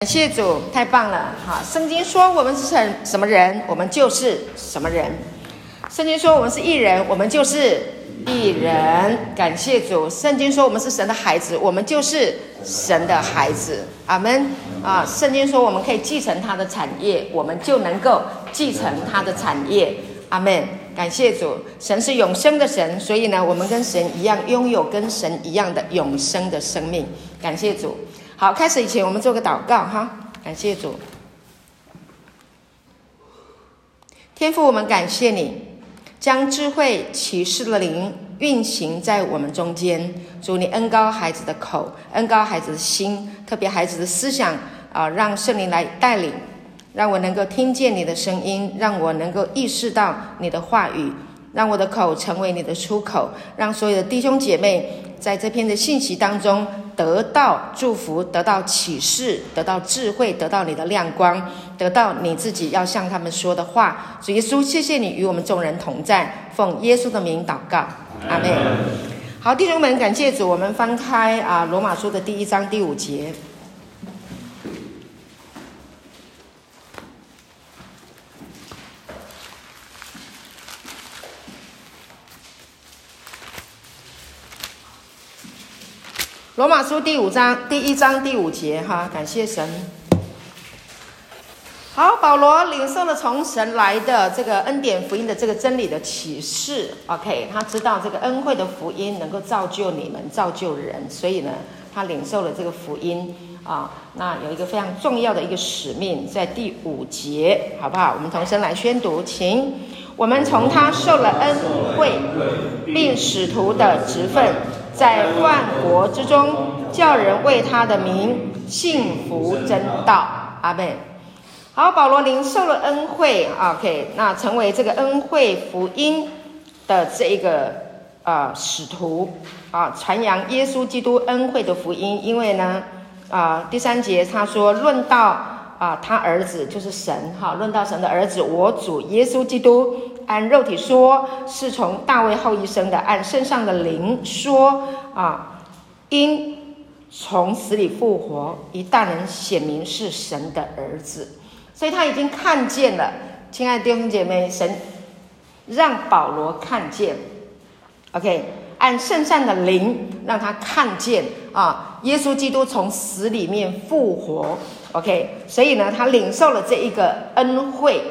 感谢主，太棒了！哈，圣经说我们是什什么人，我们就是什么人。圣经说我们是艺人，我们就是艺人。感谢主，圣经说我们是神的孩子，我们就是神的孩子。阿门。啊，圣经说我们可以继承他的产业，我们就能够继承他的产业。阿门。感谢主，神是永生的神，所以呢，我们跟神一样，拥有跟神一样的永生的生命。感谢主。好，开始以前我们做个祷告哈，感谢主，天父，我们感谢你将智慧启示的灵运行在我们中间。主，你恩高孩子的口，恩高孩子的心，特别孩子的思想啊，让圣灵来带领，让我能够听见你的声音，让我能够意识到你的话语，让我的口成为你的出口，让所有的弟兄姐妹在这篇的信息当中。得到祝福，得到启示，得到智慧，得到你的亮光，得到你自己要向他们说的话。主耶稣，谢谢你与我们众人同在，奉耶稣的名祷告，阿门。好，弟兄们，感谢主，我们翻开啊罗马书的第一章第五节。罗马书第五章第一章第五节，哈，感谢神。好，保罗领受了从神来的这个恩典福音的这个真理的启示。OK，他知道这个恩惠的福音能够造就你们，造就人，所以呢，他领受了这个福音啊。那有一个非常重要的一个使命，在第五节，好不好？我们同声来宣读，请我们从他受了恩惠，并使徒的职分。在万国之中，叫人为他的名幸福真道。阿门。好，保罗领受了恩惠，OK，那成为这个恩惠福音的这一个、呃、使徒啊，传扬耶稣基督恩惠的福音。因为呢，啊、第三节他说，论到啊，他儿子就是神，哈，论到神的儿子，我主耶稣基督。按肉体说，是从大卫后裔生的；按圣上的灵说，啊，因从死里复活，一大能显明是神的儿子。所以他已经看见了，亲爱的弟兄姐妹，神让保罗看见。OK，按圣上的灵让他看见啊，耶稣基督从死里面复活。OK，所以呢，他领受了这一个恩惠。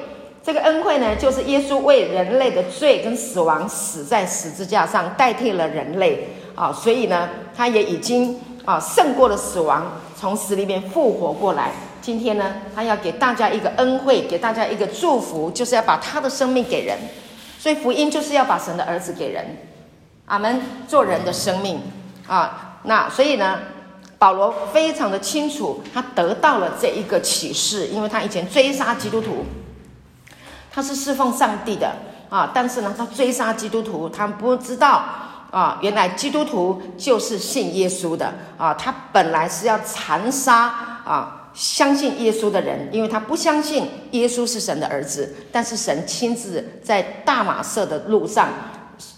这个恩惠呢，就是耶稣为人类的罪跟死亡死在十字架上，代替了人类啊，所以呢，他也已经啊胜过了死亡，从死里面复活过来。今天呢，他要给大家一个恩惠，给大家一个祝福，就是要把他的生命给人。所以福音就是要把神的儿子给人，阿门。做人的生命啊，那所以呢，保罗非常的清楚，他得到了这一个启示，因为他以前追杀基督徒。他是侍奉上帝的啊，但是呢，他追杀基督徒，他不知道啊，原来基督徒就是信耶稣的啊。他本来是要残杀啊，相信耶稣的人，因为他不相信耶稣是神的儿子。但是神亲自在大马色的路上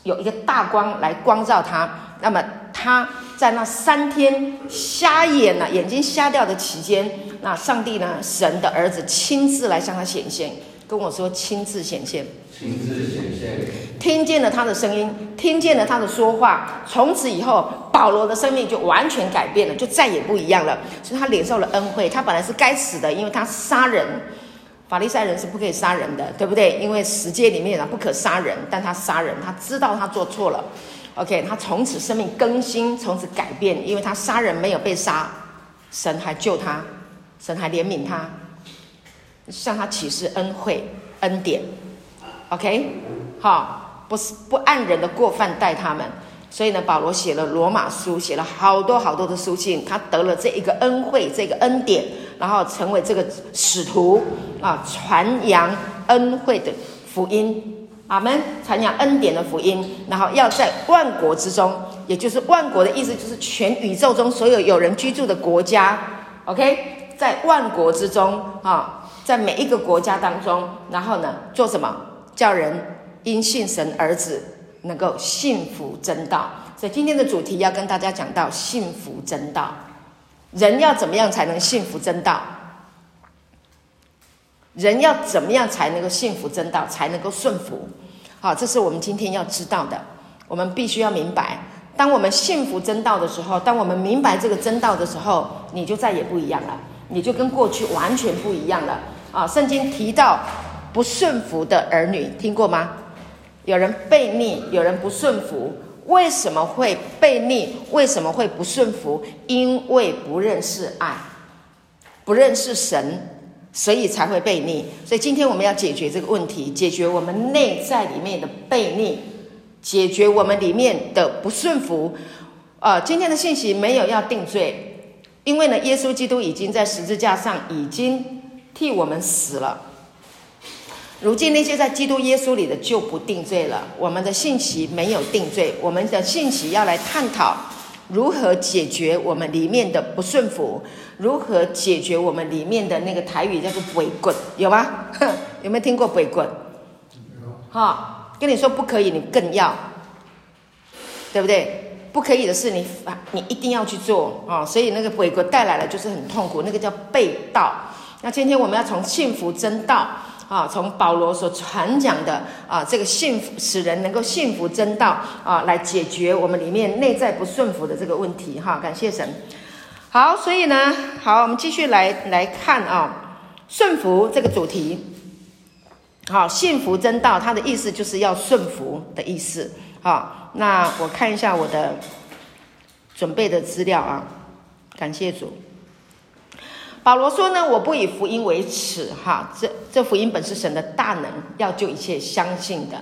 有一个大光来光照他，那么他在那三天瞎眼了，眼睛瞎掉的期间，那上帝呢，神的儿子亲自来向他显现。跟我说，亲自显现，亲自显现，听见了他的声音，听见了他的说话，从此以后，保罗的生命就完全改变了，就再也不一样了。所以他领受了恩惠。他本来是该死的，因为他杀人，法利赛人是不可以杀人的，对不对？因为十诫里面啊不可杀人，但他杀人，他知道他做错了。OK，他从此生命更新，从此改变，因为他杀人没有被杀，神还救他，神还怜悯他。向他启示恩惠恩典，OK，好，不是不按人的过犯待他们，所以呢，保罗写了罗马书，写了好多好多的书信，他得了这一个恩惠，这个恩典，然后成为这个使徒啊，传扬恩惠的福音，阿门，传扬恩典的福音，然后要在万国之中，也就是万国的意思，就是全宇宙中所有有人居住的国家，OK，在万国之中啊。在每一个国家当中，然后呢，做什么？叫人因信神儿子能够信服真道。所以今天的主题要跟大家讲到信服真道。人要怎么样才能信服真道？人要怎么样才能够信服真道，才能够顺服？好，这是我们今天要知道的。我们必须要明白，当我们信服真道的时候，当我们明白这个真道的时候，你就再也不一样了，你就跟过去完全不一样了。啊，圣经提到不顺服的儿女，听过吗？有人悖逆，有人不顺服。为什么会悖逆？为什么会不顺服？因为不认识爱，不认识神。所以才会悖逆，所以今天我们要解决这个问题，解决我们内在里面的悖逆，解决我们里面的不顺服。呃，今天的信息没有要定罪，因为呢，耶稣基督已经在十字架上已经替我们死了。如今那些在基督耶稣里的就不定罪了。我们的信息没有定罪，我们的信息要来探讨。如何解决我们里面的不顺服？如何解决我们里面的那个台语叫做“鬼棍”？有吗？有没有听过“鬼滚”？哈，跟你说不可以，你更要，对不对？不可以的事，你你一定要去做啊！所以那个“鬼滚”带来的就是很痛苦，那个叫背道。那今天我们要从幸福真道。啊，从保罗所传讲的啊，这个幸福使人能够幸福真道啊，来解决我们里面内在不顺服的这个问题。哈，感谢神。好，所以呢，好，我们继续来来看啊，顺服这个主题。好，幸福真道，它的意思就是要顺服的意思。好，那我看一下我的准备的资料啊，感谢主。保罗说呢，我不以福音为耻，哈，这这福音本是神的大能，要救一切相信的。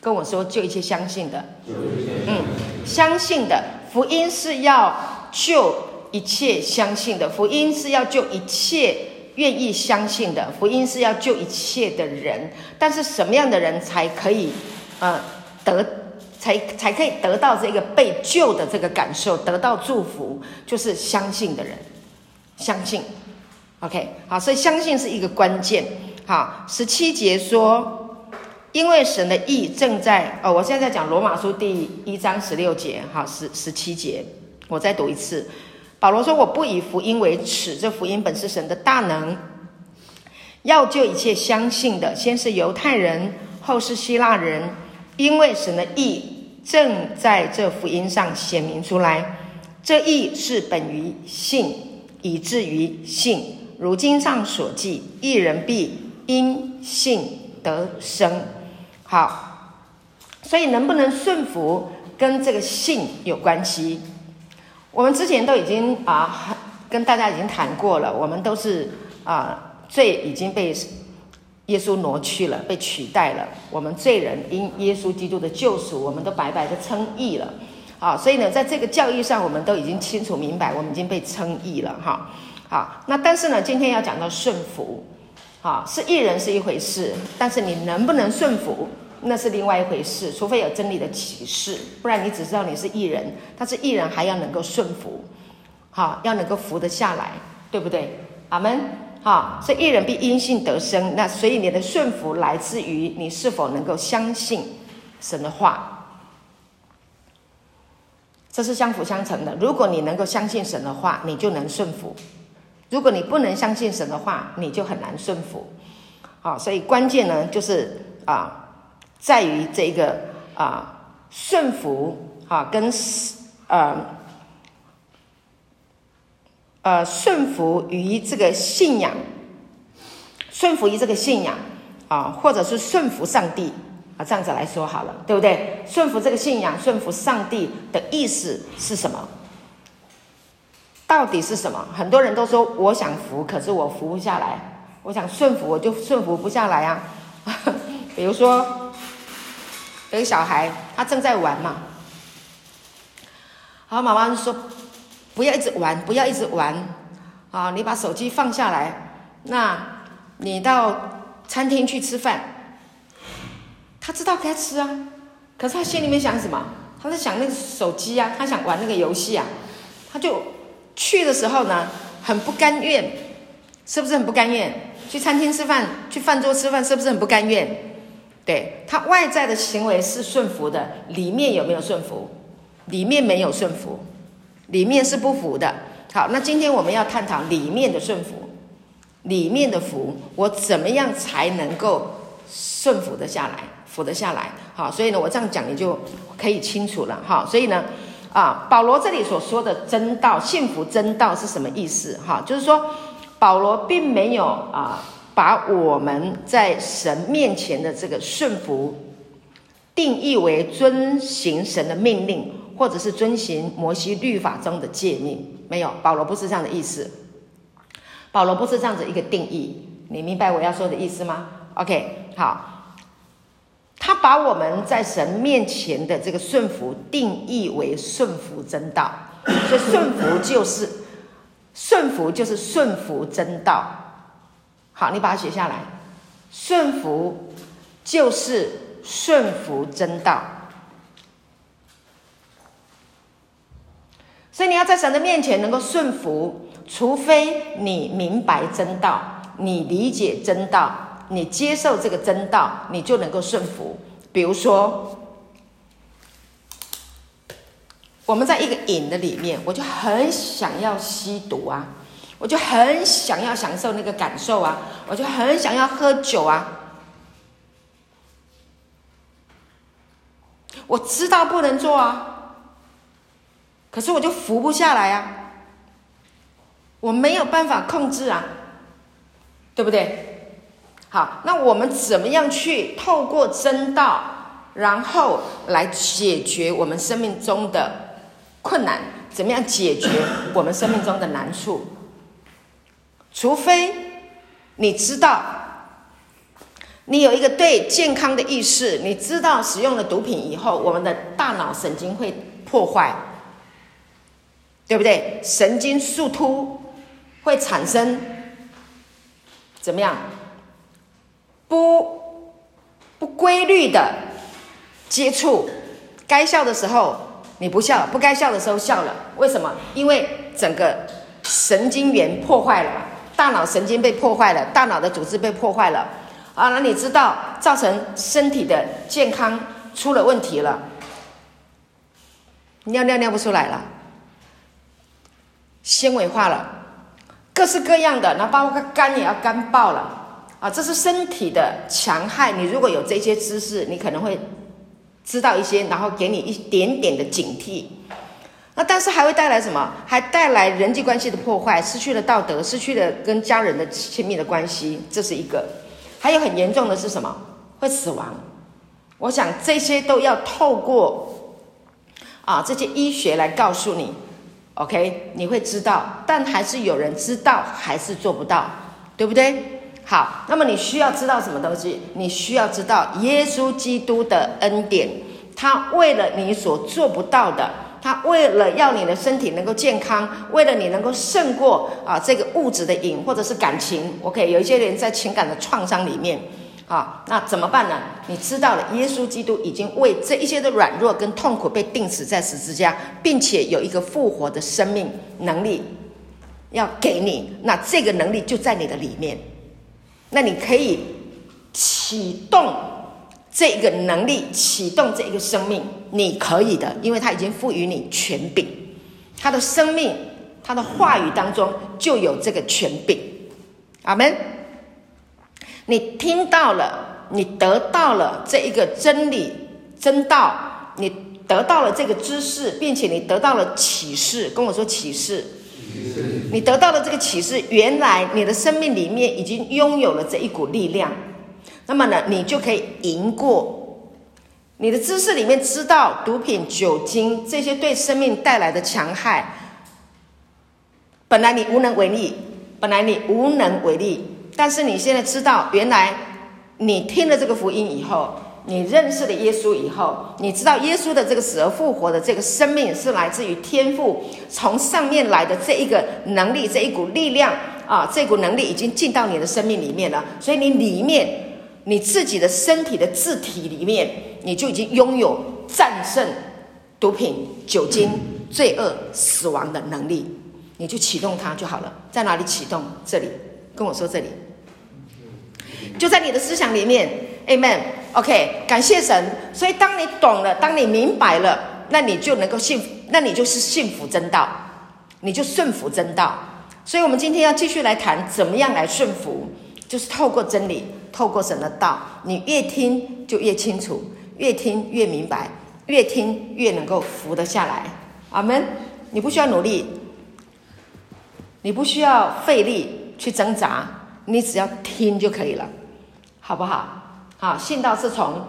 跟我说，救一切相信的，嗯，相信的福音是要救一切相信的，福音是要救一切愿意相信的，福音是要救一切的人。但是什么样的人才可以，呃，得才才可以得到这个被救的这个感受，得到祝福，就是相信的人，相信。OK，好，所以相信是一个关键。好，十七节说，因为神的意正在哦，我现在在讲罗马书第一章十六节，哈，十十七节，我再读一次。保罗说：“我不以福音为耻，这福音本是神的大能，要救一切相信的，先是犹太人，后是希腊人，因为神的意正在这福音上显明出来。这意是本于信，以至于信。”如经上所记，一人必因信得生。好，所以能不能顺服跟这个信有关系。我们之前都已经啊跟大家已经谈过了，我们都是啊罪已经被耶稣挪去了，被取代了。我们罪人因耶稣基督的救赎，我们都白白的称义了。啊，所以呢，在这个教义上，我们都已经清楚明白，我们已经被称义了。哈。好，那但是呢，今天要讲到顺服，好，是艺人是一回事，但是你能不能顺服，那是另外一回事。除非有真理的启示，不然你只知道你是艺人，但是艺人还要能够顺服，好，要能够服得下来，对不对？阿门。好，所以义人必因信得生。那所以你的顺服来自于你是否能够相信神的话，这是相辅相成的。如果你能够相信神的话，你就能顺服。如果你不能相信神的话，你就很难顺服。好，所以关键呢，就是啊，在于这个啊顺服啊，跟呃呃顺服于这个信仰，顺服于这个信仰啊，或者是顺服上帝啊，这样子来说好了，对不对？顺服这个信仰，顺服上帝的意思是什么？到底是什么？很多人都说我想服，可是我服不下来。我想顺服，我就顺服不下来啊。比如说，有个小孩，他正在玩嘛。好，妈妈就说不要一直玩，不要一直玩啊！你把手机放下来。那你到餐厅去吃饭，他知道该吃啊，可是他心里面想什么？他在想那个手机啊，他想玩那个游戏啊，他就。去的时候呢，很不甘愿，是不是很不甘愿？去餐厅吃饭，去饭桌吃饭，是不是很不甘愿？对，他外在的行为是顺服的，里面有没有顺服？里面没有顺服，里面是不服的。好，那今天我们要探讨里面的顺服，里面的服，我怎么样才能够顺服得下来，服得下来？好，所以呢，我这样讲你就可以清楚了哈。所以呢，啊，保罗这里所说的真道、幸福真道是什么意思？哈，就是说保罗并没有啊，把我们在神面前的这个顺服定义为遵行神的命令，或者是遵行摩西律法中的诫命，没有，保罗不是这样的意思。保罗不是这样子一个定义，你明白我要说的意思吗？OK，好，他把我们在神面前的这个顺服定义为顺服真道，所以顺服就是顺服就是顺服真道。好，你把它写下来，顺服就是顺服真道。所以你要在神的面前能够顺服。除非你明白真道，你理解真道，你接受这个真道，你就能够顺服。比如说，我们在一个瘾的里面，我就很想要吸毒啊，我就很想要享受那个感受啊，我就很想要喝酒啊。我知道不能做啊，可是我就服不下来啊。我没有办法控制啊，对不对？好，那我们怎么样去透过真道，然后来解决我们生命中的困难？怎么样解决我们生命中的难处？除非你知道，你有一个对健康的意识，你知道使用了毒品以后，我们的大脑神经会破坏，对不对？神经树突。会产生怎么样？不不规律的接触，该笑的时候你不笑，不该笑的时候笑了，为什么？因为整个神经元破坏了，大脑神经被破坏了，大脑的组织被破坏了啊！那你知道造成身体的健康出了问题了，尿尿尿不出来了，纤维化了。各式各样的，那包括肝也要肝爆了啊！这是身体的强害。你如果有这些知识，你可能会知道一些，然后给你一点点的警惕。那但是还会带来什么？还带来人际关系的破坏，失去了道德，失去了跟家人的亲密的关系，这是一个。还有很严重的是什么？会死亡。我想这些都要透过啊这些医学来告诉你。OK，你会知道，但还是有人知道，还是做不到，对不对？好，那么你需要知道什么东西？你需要知道耶稣基督的恩典，他为了你所做不到的，他为了要你的身体能够健康，为了你能够胜过啊这个物质的瘾或者是感情。OK，有一些人在情感的创伤里面。啊，那怎么办呢？你知道了，耶稣基督已经为这一些的软弱跟痛苦被钉死在十字架，并且有一个复活的生命能力要给你。那这个能力就在你的里面，那你可以启动这个能力，启动这个生命，你可以的，因为他已经赋予你权柄，他的生命，他的话语当中就有这个权柄。阿门。你听到了，你得到了这一个真理真道，你得到了这个知识，并且你得到了启示。跟我说，启示，你得到了这个启示，原来你的生命里面已经拥有了这一股力量。那么呢，你就可以赢过你的知识里面知道毒品、酒精这些对生命带来的强害。本来你无能为力，本来你无能为力。但是你现在知道，原来你听了这个福音以后，你认识了耶稣以后，你知道耶稣的这个死而复活的这个生命是来自于天父从上面来的这一个能力，这一股力量啊，这股能力已经进到你的生命里面了。所以你里面你自己的身体的字体里面，你就已经拥有战胜毒品、酒精、罪恶、死亡的能力。你就启动它就好了。在哪里启动？这里，跟我说这里。就在你的思想里面，Amen。OK，感谢神。所以当你懂了，当你明白了，那你就能够幸福，那你就是幸福真道，你就顺服真道。所以，我们今天要继续来谈怎么样来顺服，就是透过真理，透过神的道，你越听就越清楚，越听越明白，越听越能够服得下来。阿门。你不需要努力，你不需要费力去挣扎，你只要听就可以了，好不好？好，信道是从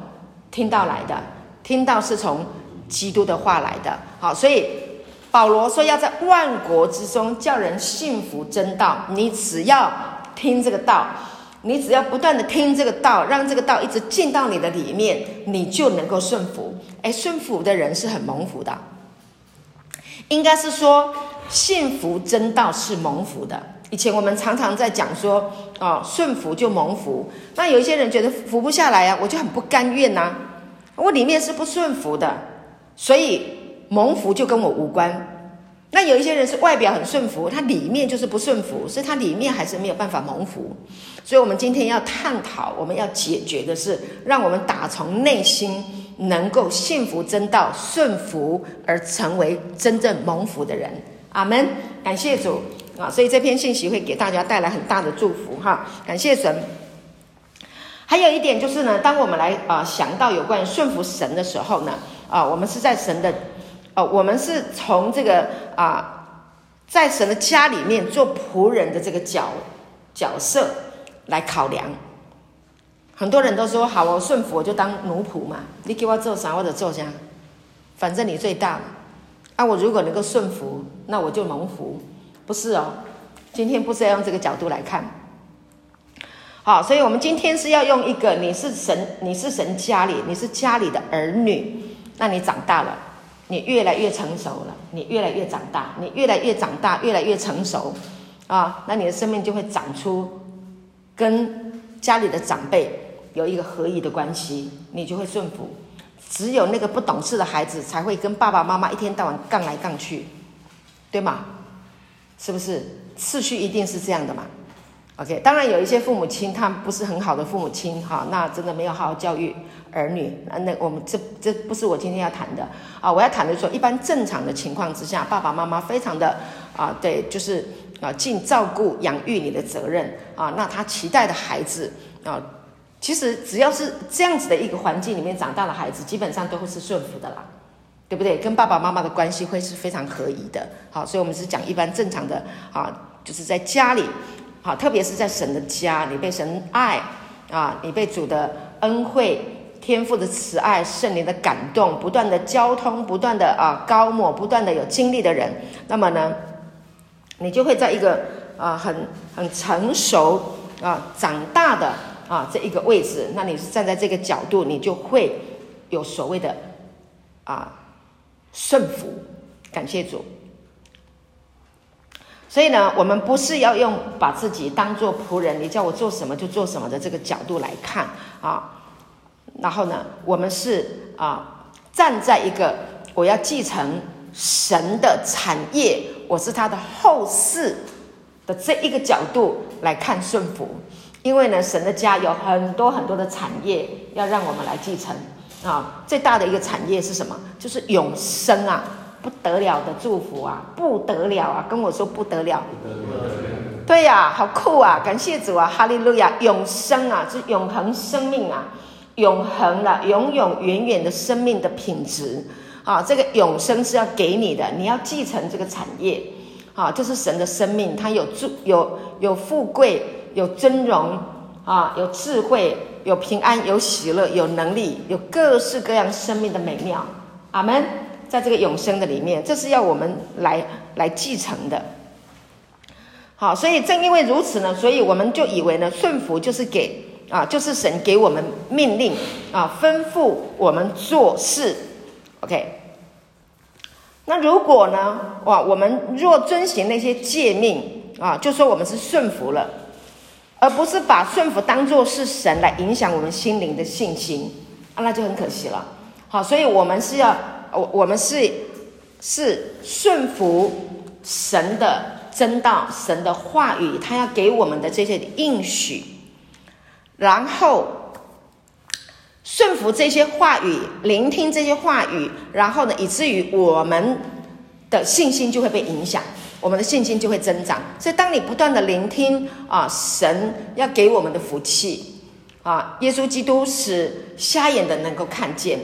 听道来的，听道是从基督的话来的。好，所以保罗说要在万国之中叫人信服真道，你只要听这个道，你只要不断的听这个道，让这个道一直进到你的里面，你就能够顺服。哎，顺服的人是很蒙福的。应该是说，信服真道是蒙福的。以前我们常常在讲说，哦，顺服就蒙福。那有一些人觉得服不下来啊，我就很不甘愿呐。我里面是不顺服的，所以蒙福就跟我无关。那有一些人是外表很顺服，他里面就是不顺服，所以他里面还是没有办法蒙福。所以我们今天要探讨，我们要解决的是，让我们打从内心。能够幸福真道、顺服而成为真正蒙福的人，阿门！感谢主啊！所以这篇信息会给大家带来很大的祝福哈！感谢神。还有一点就是呢，当我们来啊想到有关于顺服神的时候呢，啊，我们是在神的，啊，我们是从这个啊，在神的家里面做仆人的这个角角色来考量。很多人都说好，我顺服我就当奴仆嘛，你给我做啥我就做啥，反正你最大。啊，我如果能够顺服，那我就蒙福，不是哦。今天不是要用这个角度来看。好，所以我们今天是要用一个，你是神，你是神家里，你是家里的儿女，那你长大了，你越来越成熟了，你越来越长大，你越来越长大，越来越成熟啊，那你的生命就会长出跟家里的长辈。有一个合一的关系，你就会顺服。只有那个不懂事的孩子才会跟爸爸妈妈一天到晚杠来杠去，对吗？是不是？次序一定是这样的嘛？OK，当然有一些父母亲他不是很好的父母亲哈，那真的没有好好教育儿女。那我们这这不是我今天要谈的啊，我要谈的说，一般正常的情况之下，爸爸妈妈非常的啊，对，就是啊尽照顾养育你的责任啊，那他期待的孩子啊。其实只要是这样子的一个环境里面长大的孩子，基本上都会是顺服的啦，对不对？跟爸爸妈妈的关系会是非常合宜的。好，所以我们是讲一般正常的啊，就是在家里，好，特别是在神的家，你被神爱啊，你被主的恩惠、天赋的慈爱、圣灵的感动，不断的交通，不断的啊高抹，不断的有经历的人，那么呢，你就会在一个啊很很成熟啊长大的。啊，这一个位置，那你是站在这个角度，你就会有所谓的啊顺服，感谢主。所以呢，我们不是要用把自己当做仆人，你叫我做什么就做什么的这个角度来看啊。然后呢，我们是啊站在一个我要继承神的产业，我是他的后世的这一个角度来看顺服。因为呢，神的家有很多很多的产业要让我们来继承啊。最大的一个产业是什么？就是永生啊，不得了的祝福啊，不得了啊！跟我说不得了。对呀，好酷啊！感谢主啊，哈利路亚！永生啊，是永恒生命啊，永恒的、永永远远的生命的品质啊。这个永生是要给你的，你要继承这个产业啊。这是神的生命，它有祝有有富贵。有尊荣啊，有智慧，有平安，有喜乐，有能力，有各式各样生命的美妙。阿门。在这个永生的里面，这是要我们来来继承的。好，所以正因为如此呢，所以我们就以为呢，顺服就是给啊，就是神给我们命令啊，吩咐我们做事。OK。那如果呢，哇，我们若遵行那些诫命啊，就说我们是顺服了。而不是把顺服当作是神来影响我们心灵的信心啊，那就很可惜了。好，所以我们是要，我我们是是顺服神的真道，神的话语，他要给我们的这些应许，然后顺服这些话语，聆听这些话语，然后呢，以至于我们的信心就会被影响。我们的信心就会增长。所以，当你不断的聆听啊，神要给我们的福气啊，耶稣基督使瞎眼的能够看见，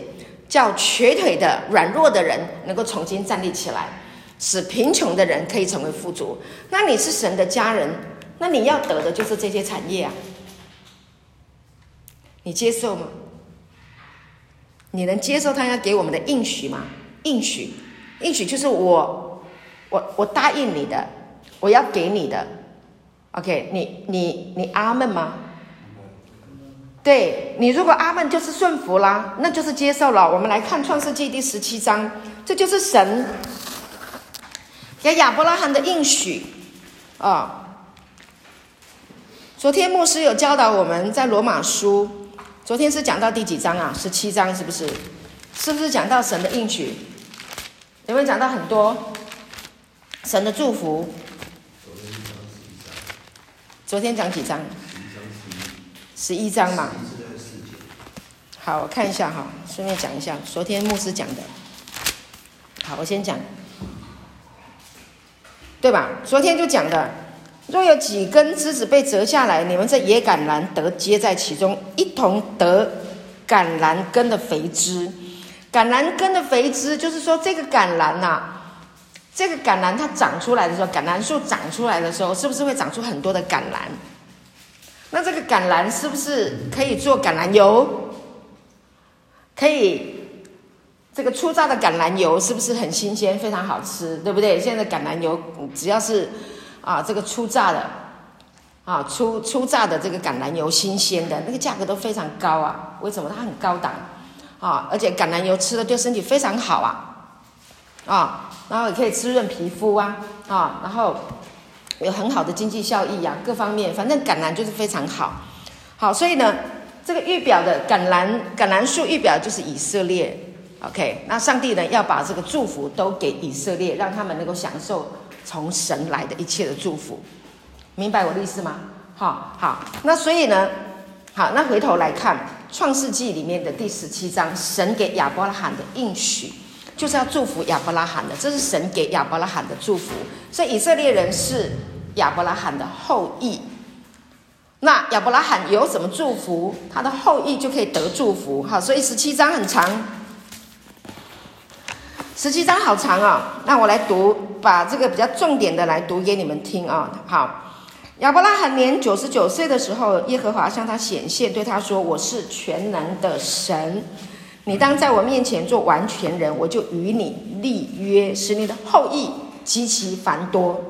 叫瘸腿的软弱的人能够重新站立起来，使贫穷的人可以成为富足。那你是神的家人，那你要得的就是这些产业啊。你接受吗？你能接受他要给我们的应许吗？应许，应许就是我，我，我答应你的，我要给你的。OK，你你你阿门吗？对，你如果阿门就是顺服啦，那就是接受了。我们来看创世纪第十七章，这就是神给亚伯拉罕的应许啊、哦。昨天牧师有教导我们在罗马书。昨天是讲到第几章啊？十七章是不是？是不是讲到神的应许？有没有讲到很多神的祝福？昨天讲几章？十一章嘛。好，我看一下哈，顺便讲一下昨天牧师讲的。好，我先讲，对吧？昨天就讲的。若有几根枝子被折下来，你们这野橄榄得接在其中，一同得橄榄根的肥枝。橄榄根的肥枝，就是说这个橄榄呐，这个橄榄它长出来的时候，橄榄树长出来的时候，是不是会长出很多的橄榄？那这个橄榄是不是可以做橄榄油？可以，这个粗榨的橄榄油是不是很新鲜，非常好吃，对不对？现在的橄榄油只要是。啊，这个初榨的，啊，初初榨的这个橄榄油，新鲜的那个价格都非常高啊。为什么？它很高档，啊，而且橄榄油吃了对身体非常好啊，啊，然后也可以滋润皮肤啊，啊，然后有很好的经济效益呀，各方面，反正橄榄就是非常好，好，所以呢，这个预表的橄榄橄榄树预表就是以色列，OK，那上帝呢要把这个祝福都给以色列，让他们能够享受。从神来的一切的祝福，明白我的意思吗？好，好，那所以呢，好，那回头来看创世纪里面的第十七章，神给亚伯拉罕的应许，就是要祝福亚伯拉罕的，这是神给亚伯拉罕的祝福。所以以色列人是亚伯拉罕的后裔。那亚伯拉罕有什么祝福，他的后裔就可以得祝福。好，所以十七章很长。十七章好长啊，那我来读，把这个比较重点的来读给你们听啊。好，亚伯拉罕年九十九岁的时候，耶和华向他显现，对他说：“我是全能的神，你当在我面前做完全人，我就与你立约，使你的后裔极其繁多。”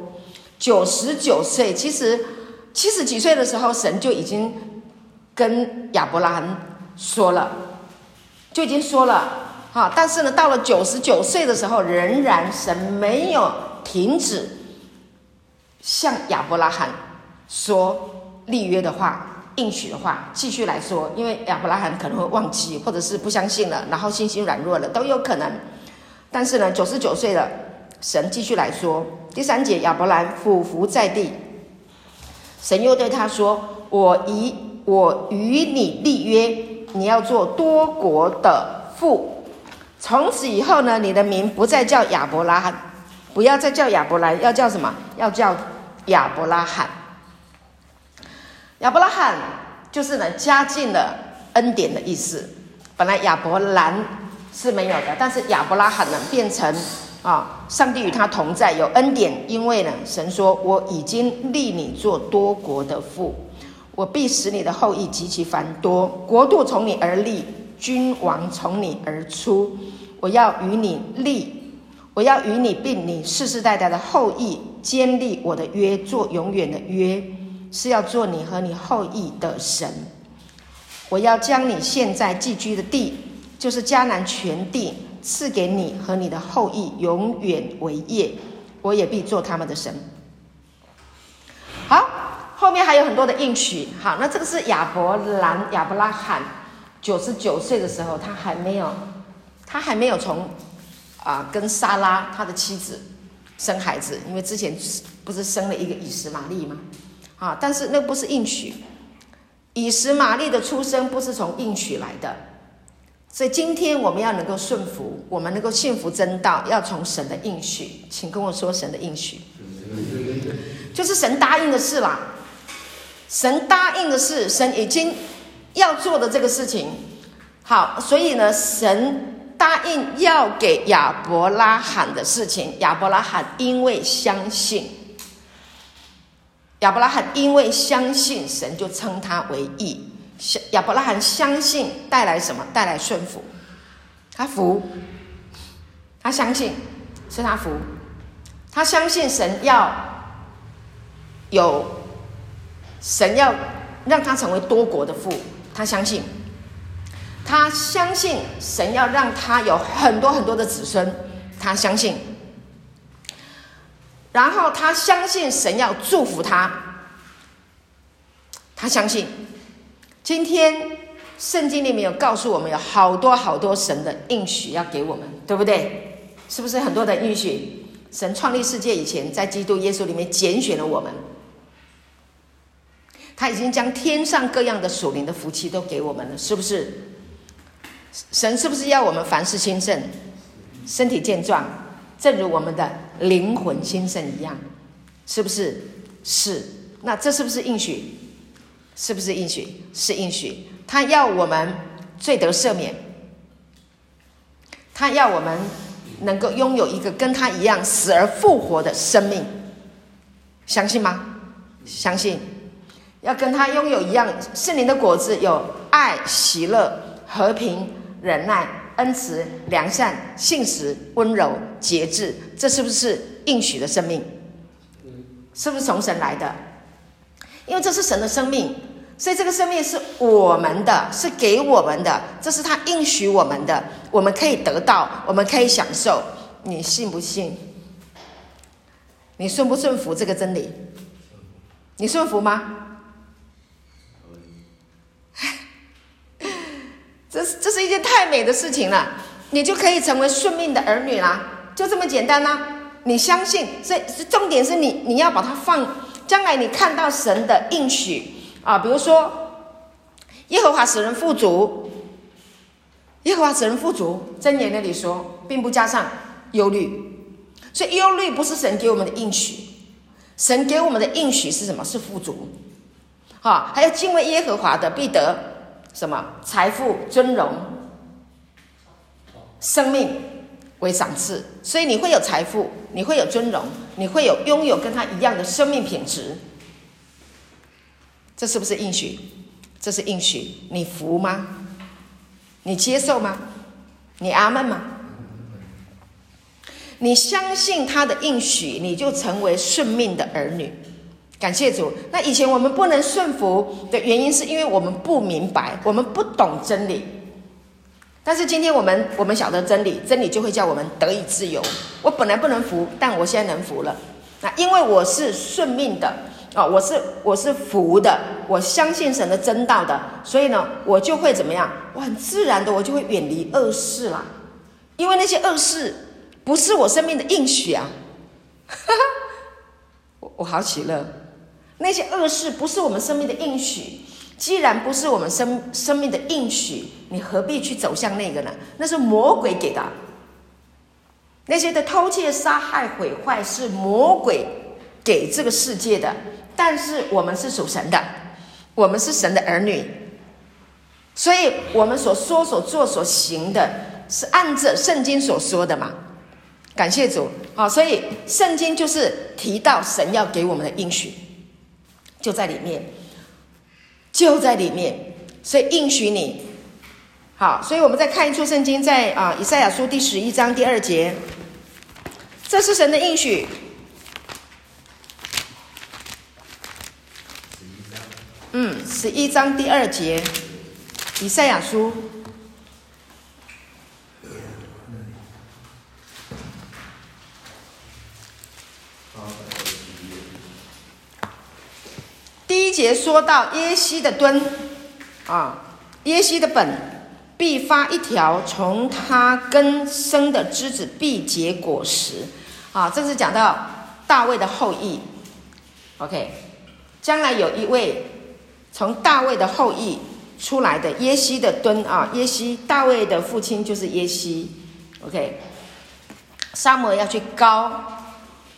九十九岁，其实七十几岁的时候，神就已经跟亚伯拉罕说了，就已经说了。啊！但是呢，到了九十九岁的时候，仍然神没有停止向亚伯拉罕说立约的话、应许的话，继续来说。因为亚伯拉罕可能会忘记，或者是不相信了，然后信心软弱了，都有可能。但是呢，九十九岁了，神继续来说。第三节，亚伯兰俯伏在地，神又对他说：“我以我与你立约，你要做多国的父。”从此以后呢，你的名不再叫亚伯拉罕，不要再叫亚伯兰，要叫什么？要叫亚伯拉罕。亚伯拉罕就是呢，加进了恩典的意思。本来亚伯兰是没有的，但是亚伯拉罕呢，变成啊，上帝与他同在，有恩典。因为呢，神说我已经立你做多国的父，我必使你的后裔极其繁多，国度从你而立。君王从你而出，我要与你立，我要与你并你世世代代的后裔坚立我的约，做永远的约，是要做你和你后裔的神。我要将你现在寄居的地，就是迦南全地，赐给你和你的后裔永远为业，我也必做他们的神。好，后面还有很多的应许。好，那这个是亚伯兰、亚伯拉罕。九十九岁的时候，他还没有，他还没有从啊、跟撒拉他的妻子生孩子，因为之前不是生了一个以实玛利吗？啊，但是那不是应许，以实玛利的出生不是从应许来的，所以今天我们要能够顺服，我们能够信服真道，要从神的应许，请跟我说神的应许。就是神答应的事啦。神答应的事，神已经要做的这个事情。好，所以呢，神答应要给亚伯拉罕的事情，亚伯拉罕因为相信。亚伯拉罕因为相信神，就称他为义。亚伯拉罕相信带来什么？带来顺服。他服，他相信是他服，他相信神要有神要让他成为多国的父，他相信，他相信神要让他有很多很多的子孙，他相信。然后他相信神要祝福他，他相信。今天圣经里面有告诉我们，有好多好多神的应许要给我们，对不对？是不是很多的应许？神创立世界以前，在基督耶稣里面拣选了我们，他已经将天上各样的属灵的福气都给我们了，是不是？神是不是要我们凡事兴盛，身体健壮？正如我们的灵魂兴盛一样，是不是？是。那这是不是应许？是不是应许？是应许。他要我们罪得赦免，他要我们能够拥有一个跟他一样死而复活的生命，相信吗？相信。要跟他拥有一样圣灵的果子，有爱、喜乐、和平、忍耐。恩慈、良善、信实、温柔、节制，这是不是应许的生命？是不是从神来的？因为这是神的生命，所以这个生命是我们的，是给我们的，这是他应许我们的，我们可以得到，我们可以享受。你信不信？你顺不顺服这个真理？你顺服吗？这是这是一件太美的事情了，你就可以成为顺命的儿女啦，就这么简单啦。你相信，所以重点是你你要把它放，将来你看到神的应许啊，比如说耶和华使人富足，耶和华使人富足，箴言那里说，并不加上忧虑，所以忧虑不是神给我们的应许，神给我们的应许是什么？是富足，啊，还有敬畏耶和华的必得。什么财富、尊荣、生命为赏赐，所以你会有财富，你会有尊荣，你会有拥有跟他一样的生命品质。这是不是应许？这是应许，你服吗？你接受吗？你阿门吗？你相信他的应许，你就成为顺命的儿女。感谢主。那以前我们不能顺服的原因，是因为我们不明白，我们不懂真理。但是今天我们我们晓得真理，真理就会叫我们得以自由。我本来不能服，但我现在能服了。那因为我是顺命的啊，我是我是服的，我相信神的真道的，所以呢，我就会怎么样？我很自然的，我就会远离恶事啦。因为那些恶事不是我生命的应许啊。哈哈，我我好喜乐。那些恶事不是我们生命的应许，既然不是我们生生命的应许，你何必去走向那个呢？那是魔鬼给的。那些的偷窃、杀害、毁坏是魔鬼给这个世界的，但是我们是属神的，我们是神的儿女，所以我们所说、所做、所行的是按着圣经所说的嘛。感谢主啊！所以圣经就是提到神要给我们的应许。就在里面，就在里面，所以应许你。好，所以我们再看一处圣经，在啊以赛亚书第十一章第二节，这是神的应许。嗯，十一章第二节，以赛亚书。一节说到耶西的墩，啊，耶西的本必发一条，从他根生的枝子必结果实，啊，这是讲到大卫的后裔。OK，将来有一位从大卫的后裔出来的耶西的墩啊，耶西大卫的父亲就是耶西。OK，撒母耳要去高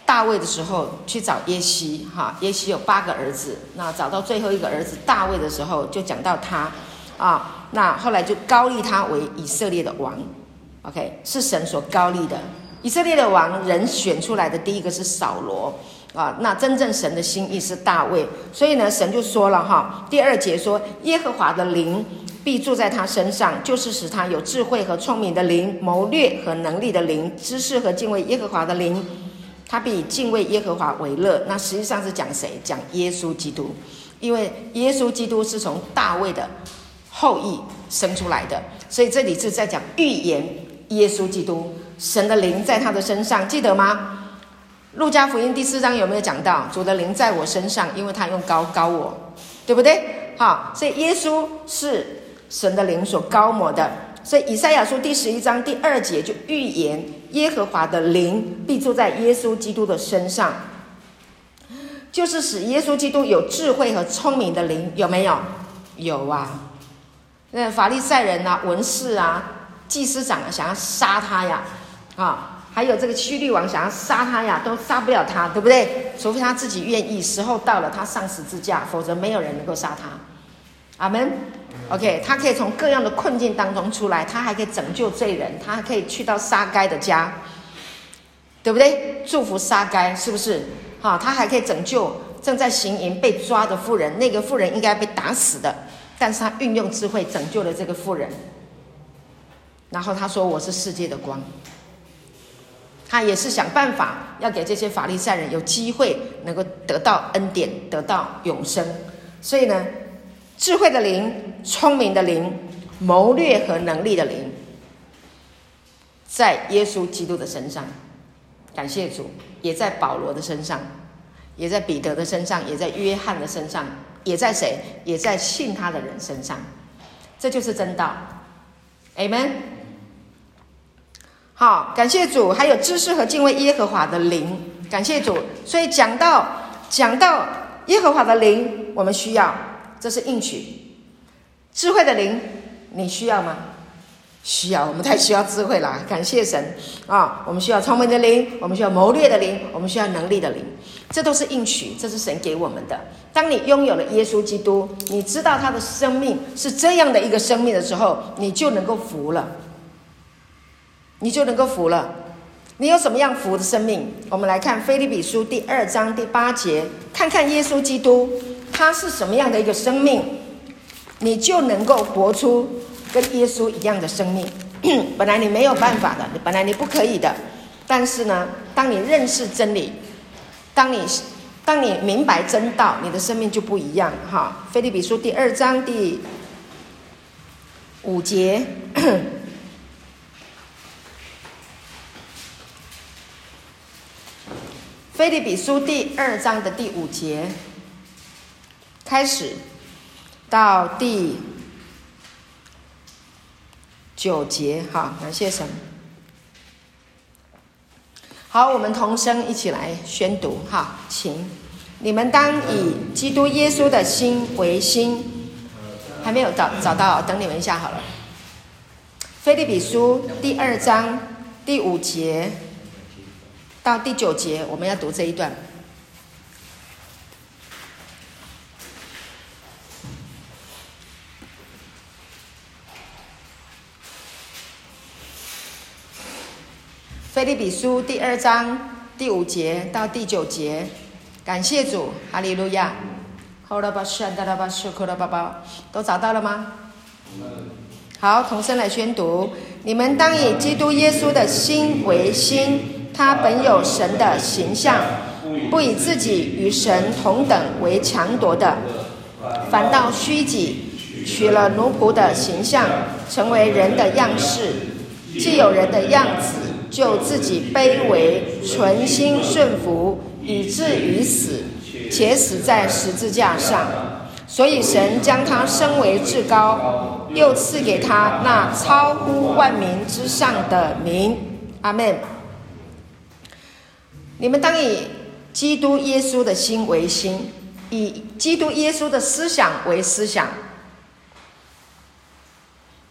大卫的时候去找耶西，哈，耶西有八个儿子，那找到最后一个儿子大卫的时候，就讲到他，啊，那后来就高立他为以色列的王，OK，是神所高立的。以色列的王人选出来的第一个是扫罗，啊，那真正神的心意是大卫，所以呢，神就说了哈，第二节说耶和华的灵必住在他身上，就是使他有智慧和聪明的灵，谋略和能力的灵，知识和敬畏耶和华的灵。他必以敬畏耶和华为乐。那实际上是讲谁？讲耶稣基督，因为耶稣基督是从大卫的后裔生出来的，所以这里是在讲预言耶稣基督。神的灵在他的身上，记得吗？路加福音第四章有没有讲到主的灵在我身上，因为他用膏膏我，对不对？好，所以耶稣是神的灵所膏抹的。所以以赛亚书第十一章第二节就预言耶和华的灵必住在耶稣基督的身上，就是使耶稣基督有智慧和聪明的灵，有没有？有啊。那法利赛人啊、文士啊、祭司长啊，想要杀他呀，啊，还有这个希律王想要杀他呀，都杀不了他，对不对？除非他自己愿意，时候到了他上十字架，否则没有人能够杀他。阿门。OK，他可以从各样的困境当中出来，他还可以拯救罪人，他还可以去到撒该的家，对不对？祝福撒该，是不是？哈，他还可以拯救正在行淫被抓的妇人，那个妇人应该被打死的，但是他运用智慧拯救了这个妇人。然后他说：“我是世界的光。”他也是想办法要给这些法利赛人有机会能够得到恩典，得到永生。所以呢。智慧的灵、聪明的灵、谋略和能力的灵，在耶稣基督的身上，感谢主，也在保罗的身上，也在彼得的身上，也在约翰的身上，也在谁？也在信他的人身上。这就是真道，Amen。好，感谢主，还有知识和敬畏耶和华的灵，感谢主。所以讲到讲到耶和华的灵，我们需要。这是应许，智慧的灵，你需要吗？需要，我们太需要智慧了。感谢神啊！我们需要聪明的灵，我们需要谋略的灵，我们需要能力的灵，这都是应许，这是神给我们的。当你拥有了耶稣基督，你知道他的生命是这样的一个生命的时候，你就能够服了，你就能够服了。你有什么样服的生命？我们来看腓利比书第二章第八节，看看耶稣基督。他是什么样的一个生命，你就能够活出跟耶稣一样的生命。本来你没有办法的，本来你不可以的。但是呢，当你认识真理，当你当你明白真道，你的生命就不一样。哈，腓利比书第二章第五节，腓利比书第二章的第五节。开始到第九节，好，感谢神。好，我们同声一起来宣读，哈，请你们当以基督耶稣的心为心。还没有找找到，等你们一下好了。腓利比书第二章第五节到第九节，我们要读这一段。腓立比书第二章第五节到第九节，感谢主，哈利路亚。都找到了吗？好，同声来宣读：你们当以基督耶稣的心为心，他本有神的形象，不以自己与神同等为强夺的，反倒虚己，取了奴仆的形象，成为人的样式，既有人的样子。就自己卑微，存心顺服，以至于死，且死在十字架上。所以神将他升为至高，又赐给他那超乎万民之上的名。阿门。你们当以基督耶稣的心为心，以基督耶稣的思想为思想。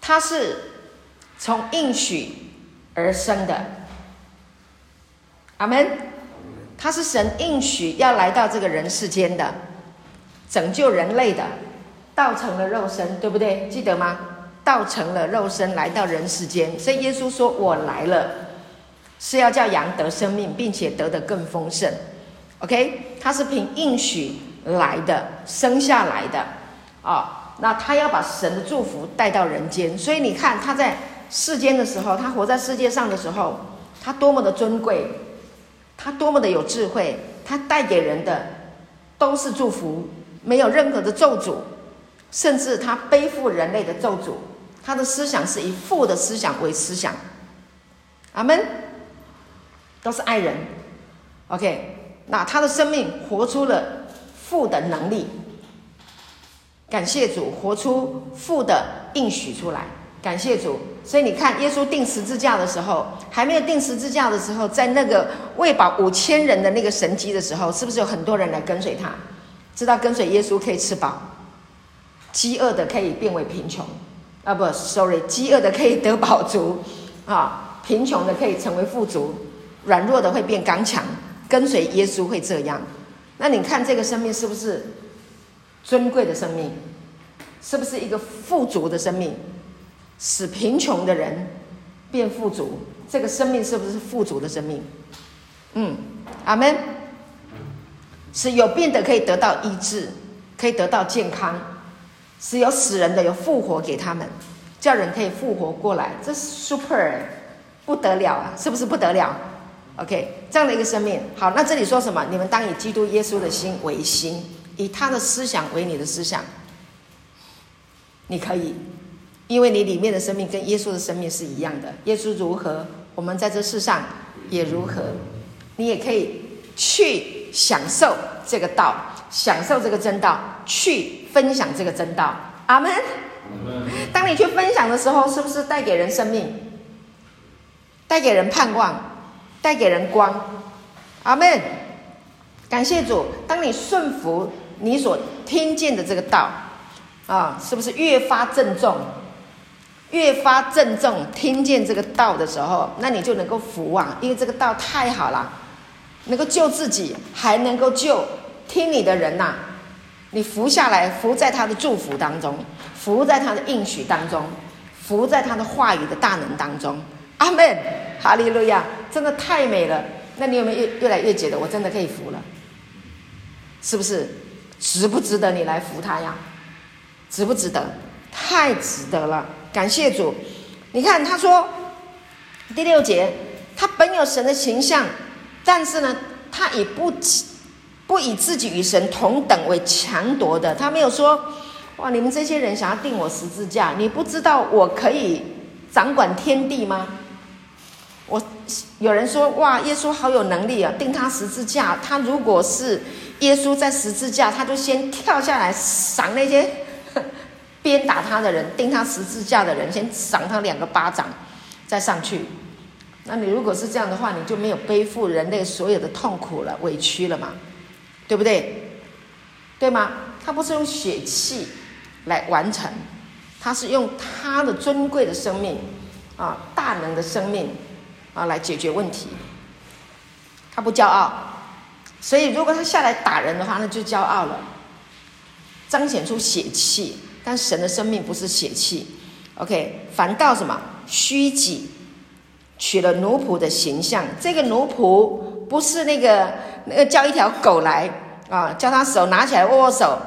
他是从应许而生的，阿门。他是神应许要来到这个人世间的，拯救人类的，道成了肉身，对不对？记得吗？道成了肉身来到人世间，所以耶稣说：“我来了，是要叫羊得生命，并且得的更丰盛。” OK，他是凭应许来的，生下来的啊。哦，那他要把神的祝福带到人间，所以你看他在世间的时候，他活在世界上的时候，他多么的尊贵，他多么的有智慧，他带给人的都是祝福，没有任何的咒诅，甚至他背负人类的咒诅，他的思想是以父的思想为思想。阿门，都是爱人。OK。那他的生命活出了父的能力，感谢主，活出父的应许出来，感谢主。所以你看，耶稣钉十字架的时候，还没有钉十字架的时候，在那个喂饱五千人的那个神迹的时候，是不是有很多人来跟随他？知道跟随耶稣可以吃饱，饥饿的可以变为贫穷，啊不，sorry，饥饿的可以得饱足，啊，贫穷的可以成为富足，软弱的会变刚强。跟随耶稣会这样，那你看这个生命是不是尊贵的生命？是不是一个富足的生命？使贫穷的人变富足，这个生命是不是富足的生命？嗯，阿门。是有病的可以得到医治，可以得到健康，是有死人的有复活给他们，叫人可以复活过来，这是 super 不得了啊！是不是不得了？OK，这样的一个生命，好，那这里说什么？你们当以基督耶稣的心为心，以他的思想为你的思想。你可以，因为你里面的生命跟耶稣的生命是一样的。耶稣如何，我们在这世上也如何。你也可以去享受这个道，享受这个真道，去分享这个真道。阿门。当你去分享的时候，是不是带给人生命，带给人盼望？带给人光，阿门。感谢主。当你顺服你所听见的这个道，啊，是不是越发郑重？越发郑重，听见这个道的时候，那你就能够服啊，因为这个道太好了，能够救自己，还能够救听你的人呐、你服下来，服在他的祝福当中，服在他的应许当中，服在他的话语的大能当中。阿门，哈利路亚，真的太美了。那你有没有越越来越觉得我真的可以服了？是不是？值不值得你来服他呀？值不值得？太值得了！感谢主。你看他说第六节，他本有神的形象，但是呢，他以不不以自己与神同等为强夺的。他没有说哇，你们这些人想要钉我十字架，你不知道我可以掌管天地吗？我有人说哇，耶稣好有能力啊！钉他十字架，他如果是耶稣在十字架，他就先跳下来赏那些鞭打他的人，钉他十字架的人，先赏他两个巴掌，再上去。那你如果是这样的话，你就没有背负人类所有的痛苦了、委屈了嘛？对不对？对吗？他不是用血气来完成，他是用他的尊贵的生命啊，大能的生命。啊，来解决问题。他不骄傲，所以如果他下来打人的话，那就骄傲了，彰显出血气。但神的生命不是血气，OK？反倒什么虚己，取了奴仆的形象。这个奴仆不是那个那个叫一条狗来啊，叫他手拿起来握握手，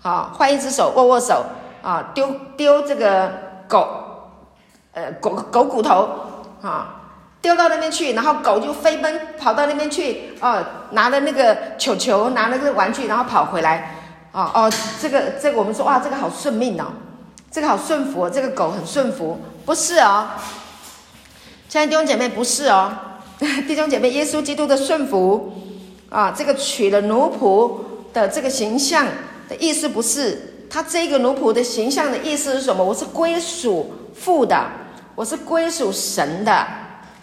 好，换一只手握握手啊，丢丢这个狗，呃，狗狗骨头啊。丢到那边去，然后狗就飞奔跑到那边去，哦，拿了那个球球，拿了个玩具，然后跑回来，哦哦，这个这个我们说哇，这个好顺命哦，这个好顺服，这个狗很顺服，不是哦，亲爱的弟兄姐妹，不是哦，弟兄姐妹，耶稣基督的顺服啊，这个取了奴仆的这个形象的意思不是，他这个奴仆的形象的意思是什么？我是归属父的，我是归属神的。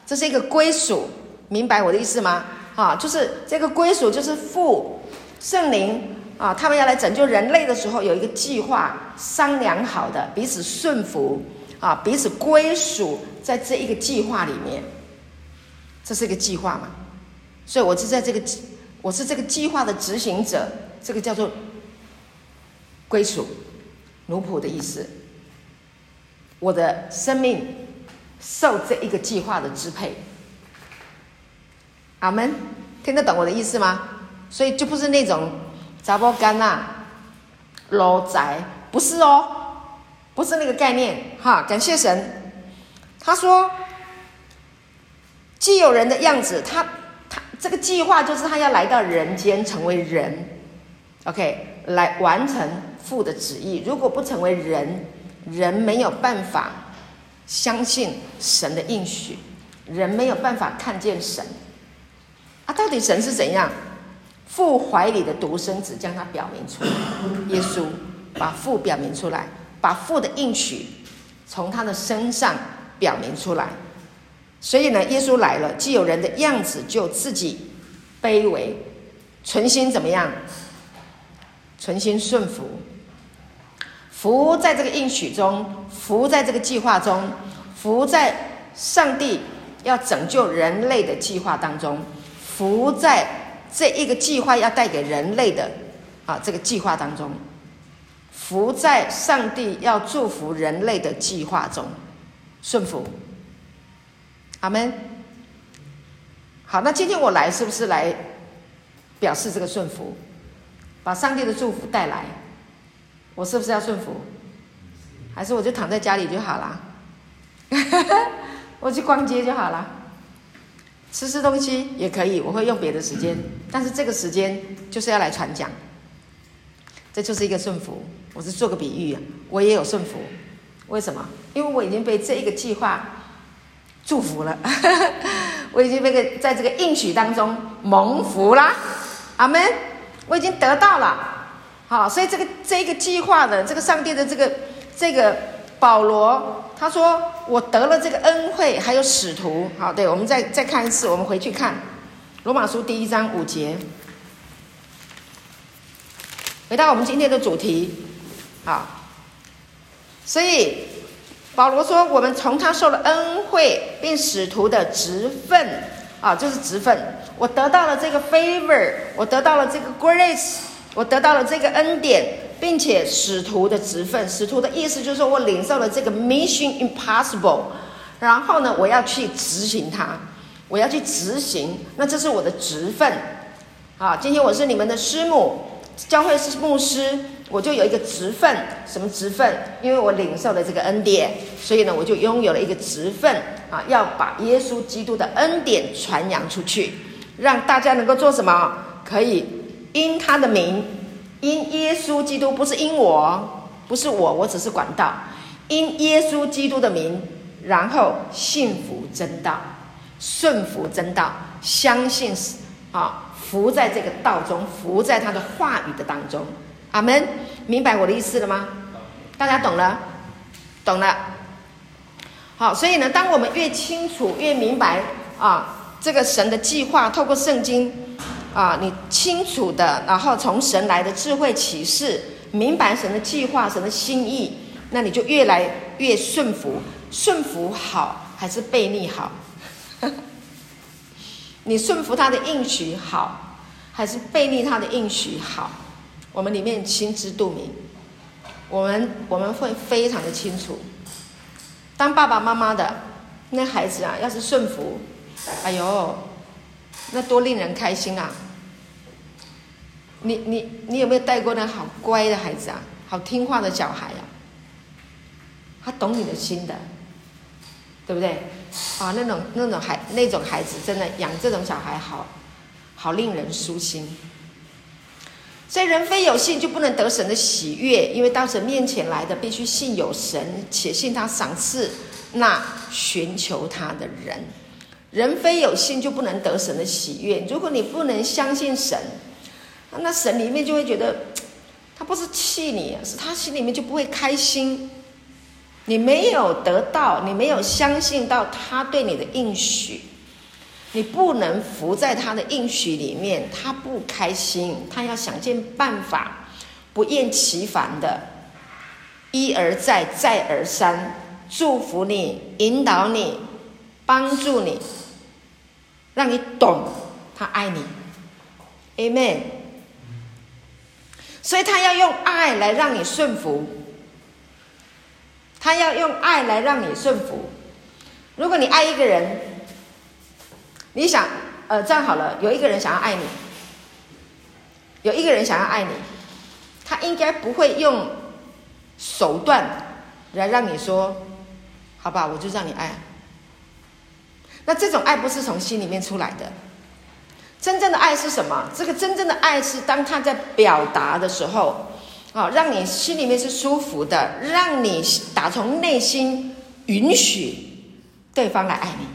这是一个归属，明白我的意思吗？啊，就是这个归属，就是父圣灵啊，他们要来拯救人类的时候，有一个计划，商量好的，彼此顺服啊，彼此归属在这一个计划里面，这是一个计划嘛？所以我是在这个，我是这个计划的执行者，这个叫做归属奴仆的意思。我的生命受这一个计划的支配。阿门，听得懂我的意思吗？所以就不是那种杂包干呐、老宅，不是哦，不是那个概念哈。感谢神，他说，既有人的样子，他他这个计划就是他要来到人间成为人，OK，来完成父的旨意。如果不成为人，人没有办法相信神的应许，人没有办法看见神。啊，到底神是怎样？父怀里的独生子将他表明出来，耶稣把父表明出来，把父的应许从他的身上表明出来。所以呢，耶稣来了，既有人的样子，就自己卑微，存心怎么样？存心顺服，服在这个应许中，服在这个计划中，服在上帝要拯救人类的计划当中，服在。这一个计划要带给人类的啊，这个计划当中，服在上帝要祝福人类的计划中，顺服。阿门。好，那今天我来是不是来表示这个顺服，把上帝的祝福带来？我是不是要顺服？还是我就躺在家里就好了？我去逛街就好了。吃吃东西也可以，我会用别的时间，但是这个时间就是要来传讲，这就是一个顺服。我是做个比喻，我也有顺服，为什么？因为我已经被这一个计划祝福了，我已经被个在这个应许当中蒙福啦，阿门。我已经得到了，好，所以这个这一个计划的这个上帝的这个这个保罗。他说：“我得了这个恩惠，还有使徒。好，对，我们再再看一次，我们回去看罗马书第一章五节。回到我们今天的主题，好。所以保罗说，我们从他受了恩惠，并使徒的职分啊，就是职分。我得到了这个 favor，我得到了这个 grace，我得到了这个恩典。”并且使徒的职分，使徒的意思就是说我领受了这个 mission impossible，然后呢，我要去执行它，我要去执行，那这是我的职分。啊，今天我是你们的师母，教会是牧师，我就有一个职分，什么职分？因为我领受了这个恩典，所以呢，我就拥有了一个职分啊，要把耶稣基督的恩典传扬出去，让大家能够做什么？可以因他的名。因耶稣基督不是因我，不是我，我只是管道。因耶稣基督的名，然后信服真道，顺服真道，相信是啊，服在这个道中，服在他的话语的当中。阿门，明白我的意思了吗？大家懂了，懂了。好，所以呢，当我们越清楚、越明白啊，这个神的计划，透过圣经。啊，你清楚的，然后从神来的智慧启示，明白神的计划、神的心意，那你就越来越顺服。顺服好还是悖逆好？你顺服他的应许好，还是悖逆他的应许好？我们里面心知肚明，我们我们会非常的清楚。当爸爸妈妈的那孩子啊，要是顺服，哎呦！那多令人开心啊！你你你有没有带过那好乖的孩子啊？好听话的小孩啊？他懂你的心的，对不对？啊，那种那种孩那种孩子，真的养这种小孩好，好令人舒心。所以人非有信就不能得神的喜悦，因为到神面前来的必须信有神，且信他赏赐那寻求他的人。人非有信就不能得神的喜悦。如果你不能相信神，那神里面就会觉得，他不是气你，是他心里面就不会开心。你没有得到，你没有相信到他对你的应许，你不能服在他的应许里面，他不开心，他要想尽办法，不厌其烦的，一而再，再而三祝福你，引导你，帮助你。让你懂他爱你，Amen。所以他要用爱来让你顺服，他要用爱来让你顺服。如果你爱一个人，你想，呃，这样好了，有一个人想要爱你，有一个人想要爱你，他应该不会用手段来让你说，好吧，我就让你爱。那这种爱不是从心里面出来的。真正的爱是什么？这个真正的爱是当他在表达的时候，啊，让你心里面是舒服的，让你打从内心允许对方来爱你，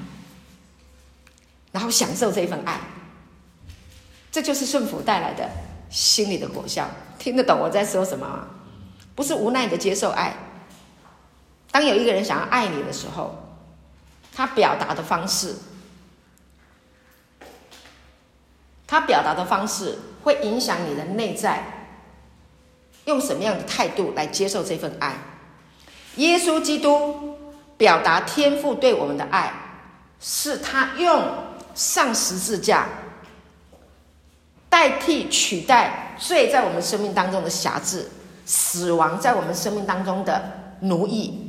然后享受这份爱。这就是顺服带来的心里的果效。听得懂我在说什么吗？不是无奈的接受爱。当有一个人想要爱你的时候。他表达的方式，他表达的方式会影响你的内在，用什么样的态度来接受这份爱？耶稣基督表达天父对我们的爱，是他用上十字架代替取代罪在我们生命当中的辖制，死亡在我们生命当中的奴役。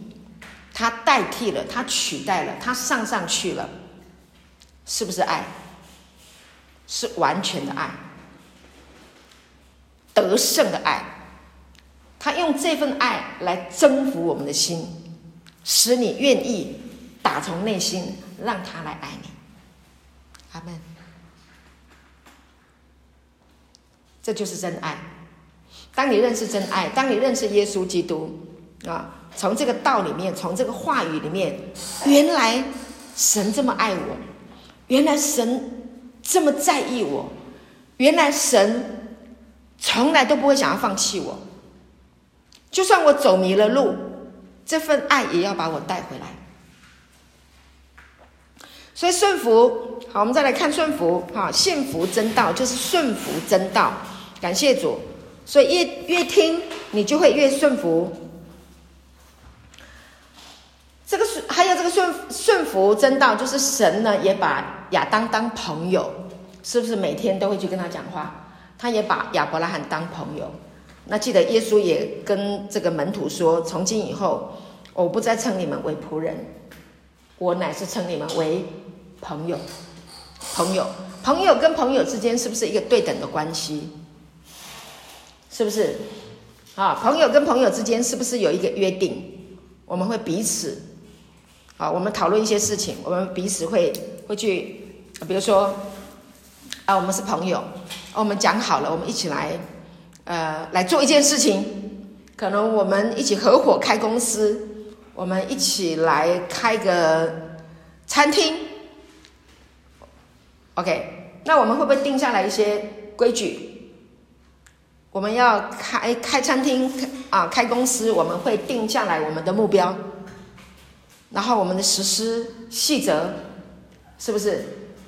他代替了，他取代了，他上上去了，是不是爱？是完全的爱，得胜的爱。他用这份爱来征服我们的心，使你愿意打从内心让他来爱你。阿门。这就是真爱。当你认识真爱，当你认识耶稣基督啊。从这个道里面，从这个话语里面，原来神这么爱我，原来神这么在意我，原来神从来都不会想要放弃我，就算我走迷了路，这份爱也要把我带回来。所以顺服，好，我们再来看顺服，哈，幸福真道就是顺服真道，感谢主。所以越越听，你就会越顺服。这个顺还有这个顺顺服真道，就是神呢也把亚当当朋友，是不是每天都会去跟他讲话？他也把亚伯拉罕当朋友。那记得耶稣也跟这个门徒说：从今以后，我不再称你们为仆人，我乃是称你们为朋友。朋友，朋友跟朋友之间是不是一个对等的关系？是不是？啊，朋友跟朋友之间是不是有一个约定？我们会彼此。啊，我们讨论一些事情，我们彼此会会去，比如说，啊，我们是朋友，我们讲好了，我们一起来，呃，来做一件事情，可能我们一起合伙开公司，我们一起来开个餐厅，OK，那我们会不会定下来一些规矩？我们要开开餐厅啊，开公司，我们会定下来我们的目标。然后我们的实施细则，是不是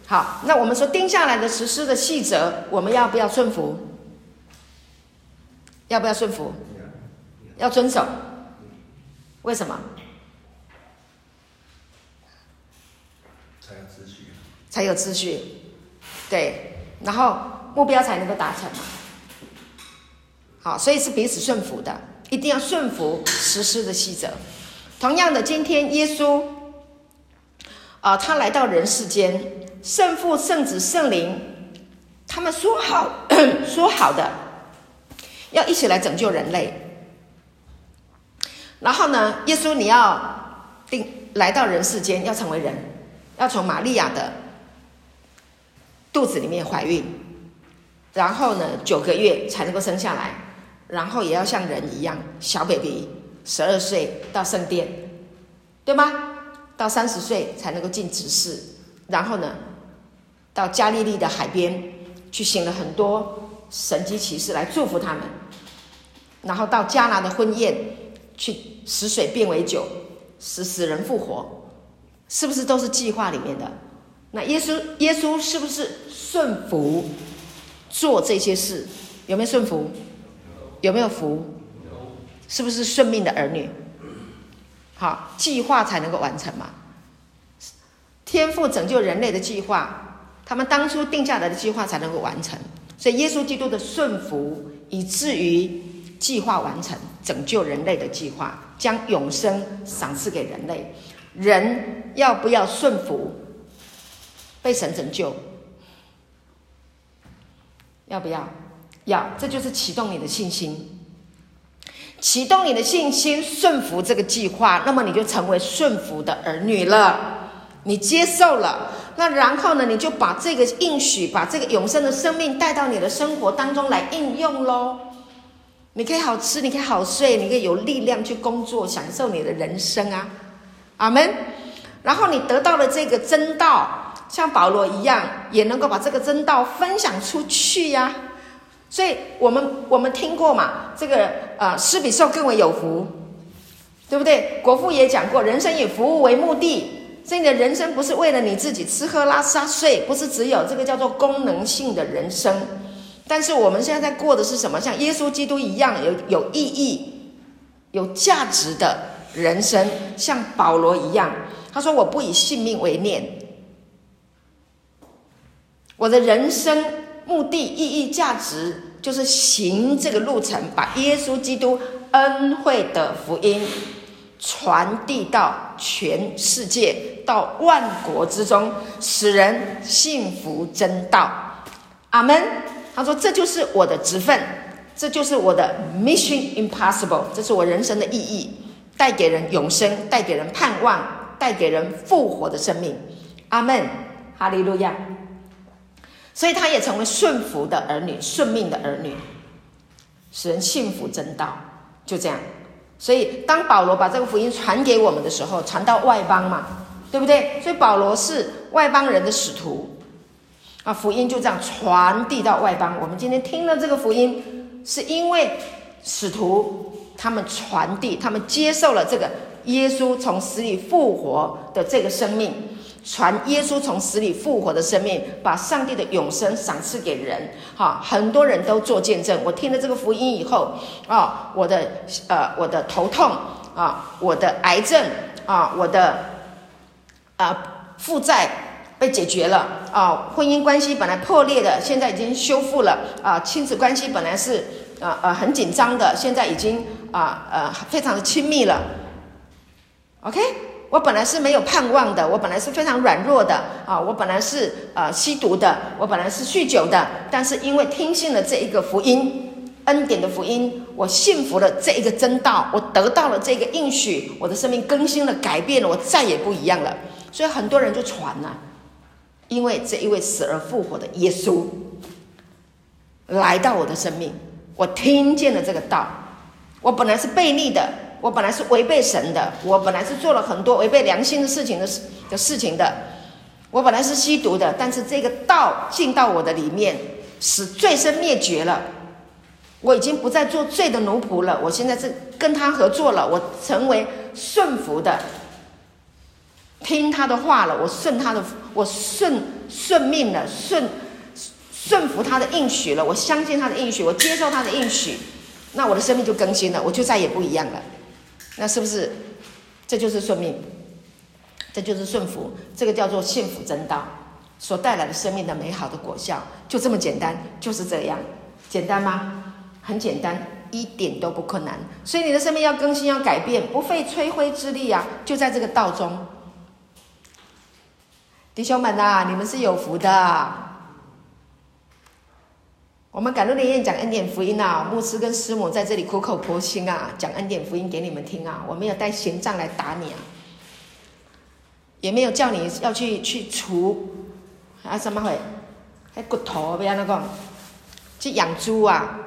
好？那我们说定下来的实施的细则，我们要不要顺服？要不要顺服？要遵守？为什么？才有秩序。才有秩序，对，然后目标才能够达成嘛。好，所以是彼此顺服的，一定要顺服实施的细则。同样的，今天耶稣，啊、他来到人世间，圣父、圣子、圣灵，他们说好，说好的，要一起来拯救人类。然后呢，耶稣你要定来到人世间，要成为人，要从玛利亚的肚子里面怀孕，然后呢，九个月才能够生下来，然后也要像人一样，小 baby。十二岁到圣殿，对吗？到三十岁才能够进执事，然后呢，到加利利的海边去行了很多神迹骑士来祝福他们，然后到迦拿的婚宴去使水变为酒，使死人复活，是不是都是计划里面的？那耶稣耶稣是不是顺服做这些事？有没有顺服？有没有服？是不是顺命的儿女？好，计划才能够完成嘛。天父拯救人类的计划，他们当初定下来的计划才能够完成。所以耶稣基督的顺服，以至于计划完成，拯救人类的计划，将永生赏赐给人类。人要不要顺服，被神拯救？要不要？要，这就是启动你的信心，启动你的信心，顺服这个计划，那么你就成为顺服的儿女了。你接受了，那然后呢？你就把这个应许，把这个永生的生命带到你的生活当中来应用喽。你可以好吃，你可以好睡，你可以有力量去工作，享受你的人生啊！阿门。然后你得到了这个真道，像保罗一样，也能够把这个真道分享出去呀、所以我们我们听过嘛，这个呃，施比受更为有福，对不对？国父也讲过，人生以服务为目的。所以你的人生不是为了你自己吃喝拉撒睡，不是只有这个叫做功能性的人生。但是我们现在在过的是什么？像耶稣基督一样有有意义、有价值的人生。像保罗一样，他说：“我不以性命为念，我的人生目的、意义、价值就是行这个路程，把耶稣基督恩惠的福音。”传递到全世界，到万国之中，使人幸福真道。阿门。他说：“这就是我的职分，这就是我的 mission impossible，这是我人生的意义，带给人永生，带给人盼望，带给人复活的生命。”阿门。哈利路亚。所以他也成为顺服的儿女，顺命的儿女，使人信服真道。就这样。所以，当保罗把这个福音传给我们的时候，传到外邦嘛，对不对？所以保罗是外邦人的使徒，啊，福音就这样传递到外邦。我们今天听了这个福音，是因为使徒他们传递，他们接受了这个耶稣从死里复活的这个生命。传耶稣从死里复活的生命，把上帝的永生赏赐给人。哈，很多人都做见证。我听了这个福音以后，啊，我的呃，我的头痛啊，我的癌症啊，我的啊负债被解决了啊，婚姻关系本来破裂的，现在已经修复了啊，亲子关系本来是啊呃很紧张的，现在已经啊呃非常的亲密了。OK。我本来是没有盼望的，我本来是非常软弱的啊！我本来是呃吸毒的，我本来是酗酒的，但是因为听信了这一个福音，恩典的福音，我信服了这一个真道，我得到了这个应许，我的生命更新了，改变了，我再也不一样了。所以很多人就传了，因为这一位死而复活的耶稣来到我的生命，我听见了这个道，我本来是悖逆的。我本来是违背神的，我本来是做了很多违背良心的事情的事的事情的，我本来是吸毒的，但是这个道进到我的里面，使罪身灭绝了，我已经不再做罪的奴仆了，我现在是跟他合作了，我成为顺服的，听他的话了，我顺他的，我顺顺命了，顺顺服他的应许了，我相信他的应许，我接受他的应许，那我的生命就更新了，我就再也不一样了。那是不是，这就是顺命，这就是顺服，这个叫做幸福真道所带来的生命的美好的果效，就这么简单，就是这样，简单吗？很简单，一点都不困难。所以你的生命要更新，要改变，不费吹灰之力啊，就在这个道中。弟兄们呐、啊，你们是有福的。我们赶路的夜讲恩典福音啊，牧师跟师母在这里苦口婆心啊，讲恩典福音给你们听啊。我没有带刑杖来打你啊，也没有叫你要去去除啊什么会，还骨头不要那个，去养猪啊，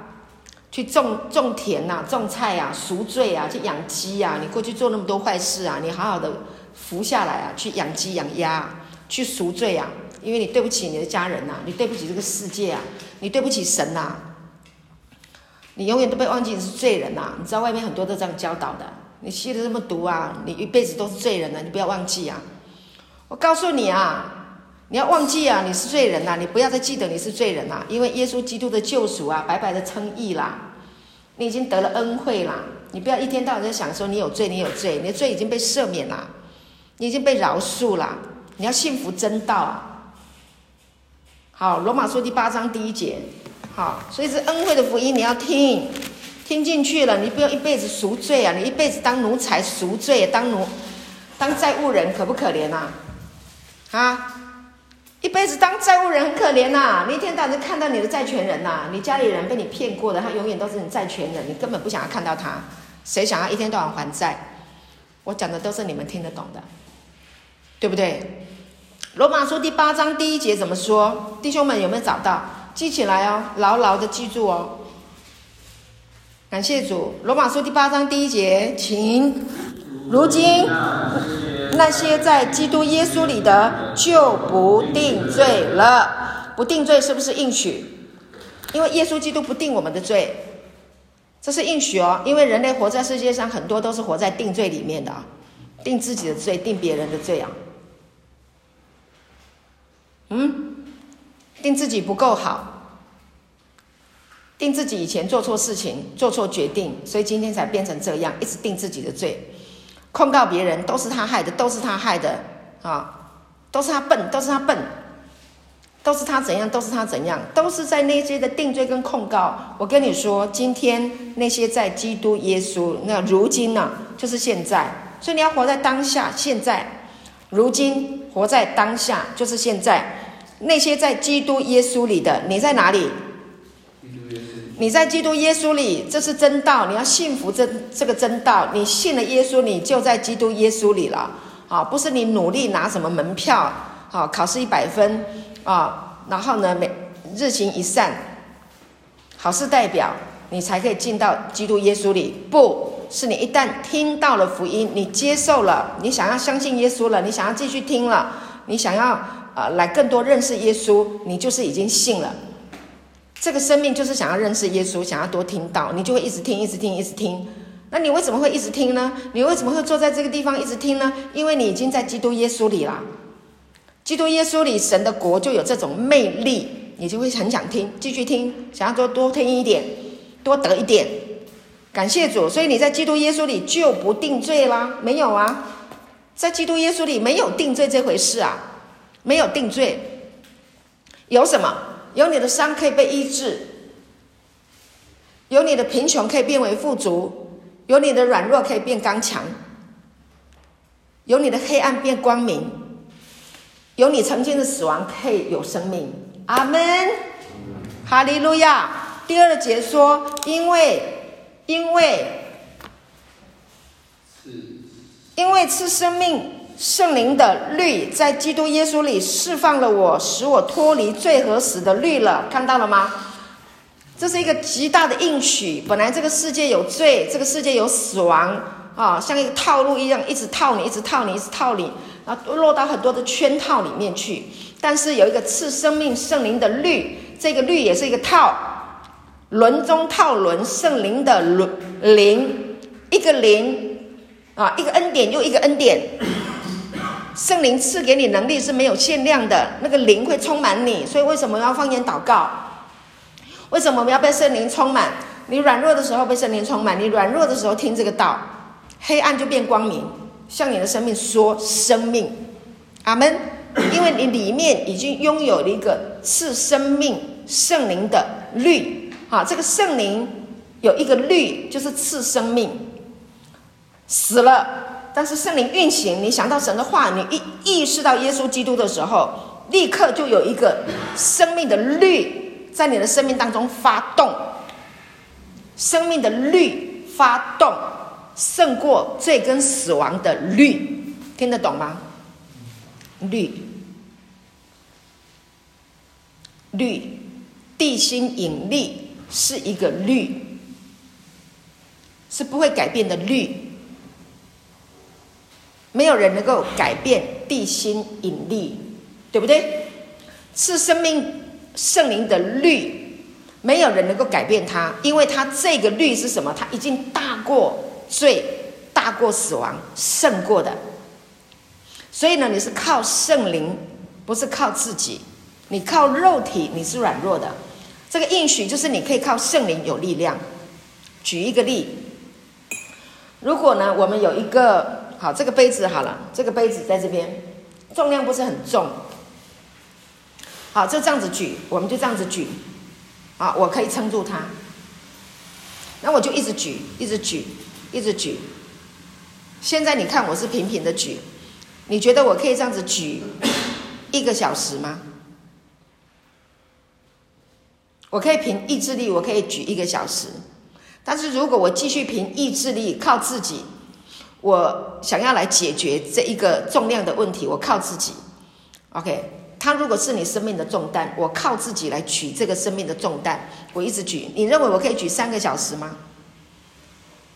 去种种田呐、啊，种菜啊，赎罪啊，去养鸡啊。你过去做那么多坏事啊，你好好的服下来啊，去养鸡养鸭，去赎罪啊。因为你对不起你的家人呐、啊，你对不起这个世界啊，你对不起神呐、啊，你永远都被忘记你是罪人呐、啊。你知道外面很多都这样教导的，你吸了这么毒啊，你一辈子都是罪人呐、啊，你不要忘记啊。我告诉你啊，你要忘记啊，你是罪人呐、啊，你不要再记得你是罪人呐、啊，因为耶稣基督的救赎啊，白白的称义啦，你已经得了恩惠啦，你不要一天到晚在想说你有罪，你有罪，你的罪已经被赦免了，你已经被饶恕了，你要信服真道。好，罗马书第八章第一节。好，所以是恩惠的福音，你要听，听进去了，你不用一辈子赎罪啊！你一辈子当奴才赎罪，当奴当债务人，可不可怜啊？啊，一辈子当债务人很可怜呐、啊！你一天到晚就看到你的债权人呐、你家里人被你骗过的，他永远都是你债权人，你根本不想要看到他。谁想要一天到晚还债？我讲的都是你们听得懂的，对不对？罗马书第八章第一节怎么说？弟兄们有没有找到？记起来哦，牢牢的记住哦。感谢主，罗马书第八章第一节，请。如今那些在基督耶稣里的就不定罪了。不定罪是不是应许？因为耶稣基督不定我们的罪，这是应许哦。因为人类活在世界上，很多都是活在定罪里面的，定自己的罪，定别人的罪啊。嗯。定自己不够好，定自己以前做错事情、做错决定，所以今天才变成这样，一直定自己的罪，控告别人都是他害的，都是他害的啊，都是他笨，都是他笨，都是他怎样，都是他怎样，都是在那些的定罪跟控告。我跟你说，今天那些在基督耶稣，那如今呢、啊，就是现在，所以你要活在当下，现在，如今活在当下，就是现在。那些在基督耶稣里的，你在哪里？你在基督耶稣里，这是真道。你要信服这这个真道。你信了耶稣，你就在基督耶稣里了。啊，不是你努力拿什么门票，啊，考试一百分，啊，然后呢，每日行一善，好事代表，你才可以进到基督耶稣里。不是你一旦听到了福音，你接受了，你想要相信耶稣了，你想要继续听了，你想要。啊，来更多认识耶稣，你就是已经信了。这个生命就是想要认识耶稣，想要多听到，你就会一直听，一直听，一直听。那你为什么会一直听呢？你为什么会坐在这个地方一直听呢？因为你已经在基督耶稣里了。基督耶稣里，神的国就有这种魅力，你就会很想听，继续听，想要多多听一点，多得一点。感谢主，所以你在基督耶稣里就不定罪啦？没有啊，在基督耶稣里没有定罪这回事啊。没有定罪，有什么？有你的伤可以被医治，有你的贫穷可以变为富足，有你的软弱可以变刚强，有你的黑暗变光明，有你曾经的死亡可以有生命。阿门，哈利路亚。第二节说，因为，因为，因为赐生命。圣灵的律在基督耶稣里释放了我，使我脱离罪和死的律了。看到了吗？这是一个极大的应许。本来这个世界有罪，这个世界有死亡啊，像一个套路一样，一直套你，一直套你，一直套你，然后落到很多的圈套里面去。但是有一个赐生命圣灵的律，这个律也是一个套，轮中套轮，圣灵的轮灵，一个灵啊，一个恩典又一个恩典。圣灵赐给你能力是没有限量的，那个灵会充满你，所以为什么要放言祷告？为什么我们要被圣灵充满？你软弱的时候被圣灵充满，你软弱的时候听这个道，黑暗就变光明，向你的生命说生命，阿门。因为你里面已经拥有了一个赐生命圣灵的律，啊，这个圣灵有一个律，就是赐生命，死了。但是圣灵运行，你想到神的话，你一意识到耶稣基督的时候，立刻就有一个生命的律在你的生命当中发动。生命的律发动，胜过罪跟死亡的律，听得懂吗？律，律，地心引力是一个律，是不会改变的律。没有人能够改变地心引力，对不对？是生命圣灵的律，没有人能够改变它，因为它这个律是什么？它已经大过罪，大过死亡，胜过的。所以呢，你是靠圣灵，不是靠自己。你靠肉体，你是软弱的。这个应许就是你可以靠圣灵有力量。举一个例，如果呢，我们有一个。好，这个杯子好了，这个杯子在这边，重量不是很重。好，就这样子举，我们就这样子举，啊，我可以撑住它。那我就一直举，一直举，一直举。现在你看我是平平的举，你觉得我可以这样子举一个小时吗？我可以凭意志力，我可以举一个小时。但是如果我继续凭意志力靠自己，我想要来解决这一个重量的问题，我靠自己。OK，它如果是你生命的重担，我靠自己来举这个生命的重担，我一直举。你认为我可以举三个小时吗？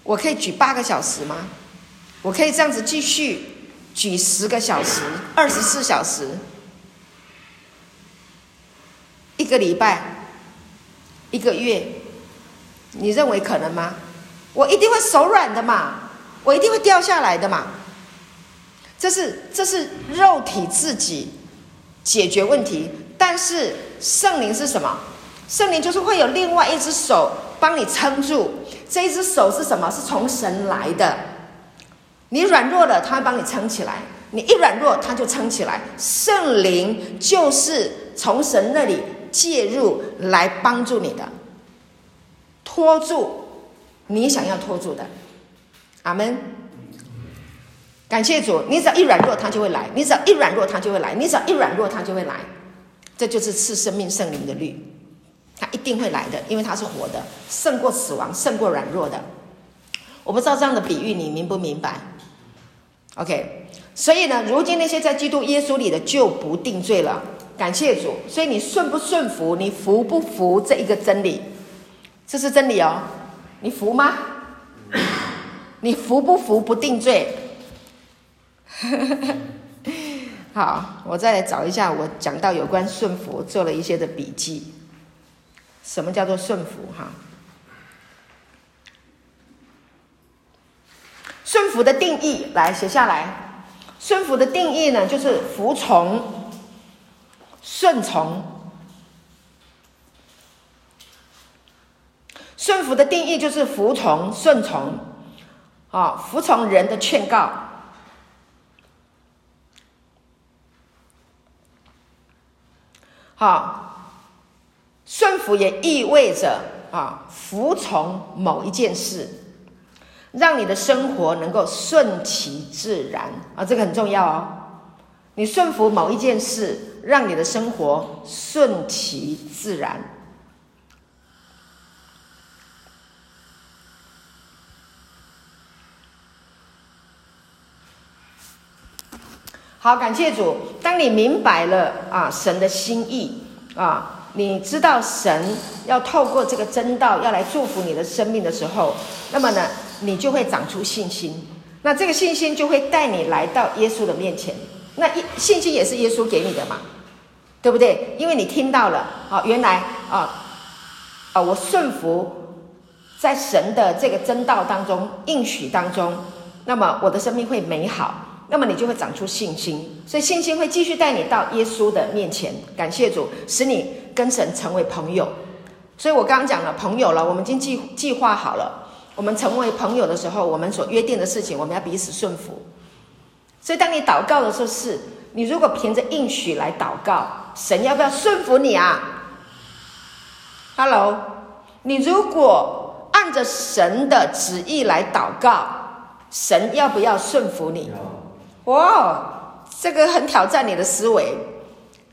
我可以举八个小时吗？我可以这样子继续举十个小时、二十四小时、一个礼拜、一个月？你认为可能吗？我一定会手软的嘛，我一定会掉下来的嘛。这是这是肉体自己解决问题，但是圣灵是什么？圣灵就是会有另外一只手帮你撑住。这一只手是什么？是从神来的。你软弱了，他会帮你撑起来。你一软弱，他就撑起来。圣灵就是从神那里介入来帮助你的，拖住你想要拖住的。阿门。感谢主，你只要一软弱，他就会来；你只要一软弱，他就会来；你只要一软弱，他就会来。这就是赐生命圣灵的律，他一定会来的，因为他是活的，胜过死亡，胜过软弱的。我不知道这样的比喻你明不明白？OK，所以呢，如今那些在基督耶稣里的就不定罪了。感谢主，所以你顺不顺服，你服不服这一个真理？这是真理哦，你服吗？你服不服不定罪？好，我再来找一下，我讲到有关顺服，做了一些的笔记。什么叫做顺服？哈，顺服的定义，来写下来。顺服的定义呢，就是服从、顺从。顺服的定义就是服从、顺从，啊，服从人的劝告。好，顺服也意味着啊，服从某一件事，让你的生活能够顺其自然啊，这个很重要哦。你顺服某一件事，让你的生活顺其自然。好，感谢主。当你明白了啊，神的心意啊，你知道神要透过这个真道要来祝福你的生命的时候，那么呢，你就会长出信心。那这个信心就会带你来到耶稣的面前。那一信心也是耶稣给你的嘛，对不对？因为你听到了啊，原来啊啊，我顺服在神的这个真道当中应许当中，那么我的生命会美好。那么你就会长出信心，所以信心会继续带你到耶稣的面前。感谢主，使你跟神成为朋友。所以我刚刚讲了朋友了，我们已经计计划好了。我们成为朋友的时候，我们所约定的事情，我们要彼此顺服。所以当你祷告的时候，是你如果凭着应许来祷告，神要不要顺服你啊？Hello，你如果按着神的旨意来祷告，神要不要顺服你？哇，这个很挑战你的思维。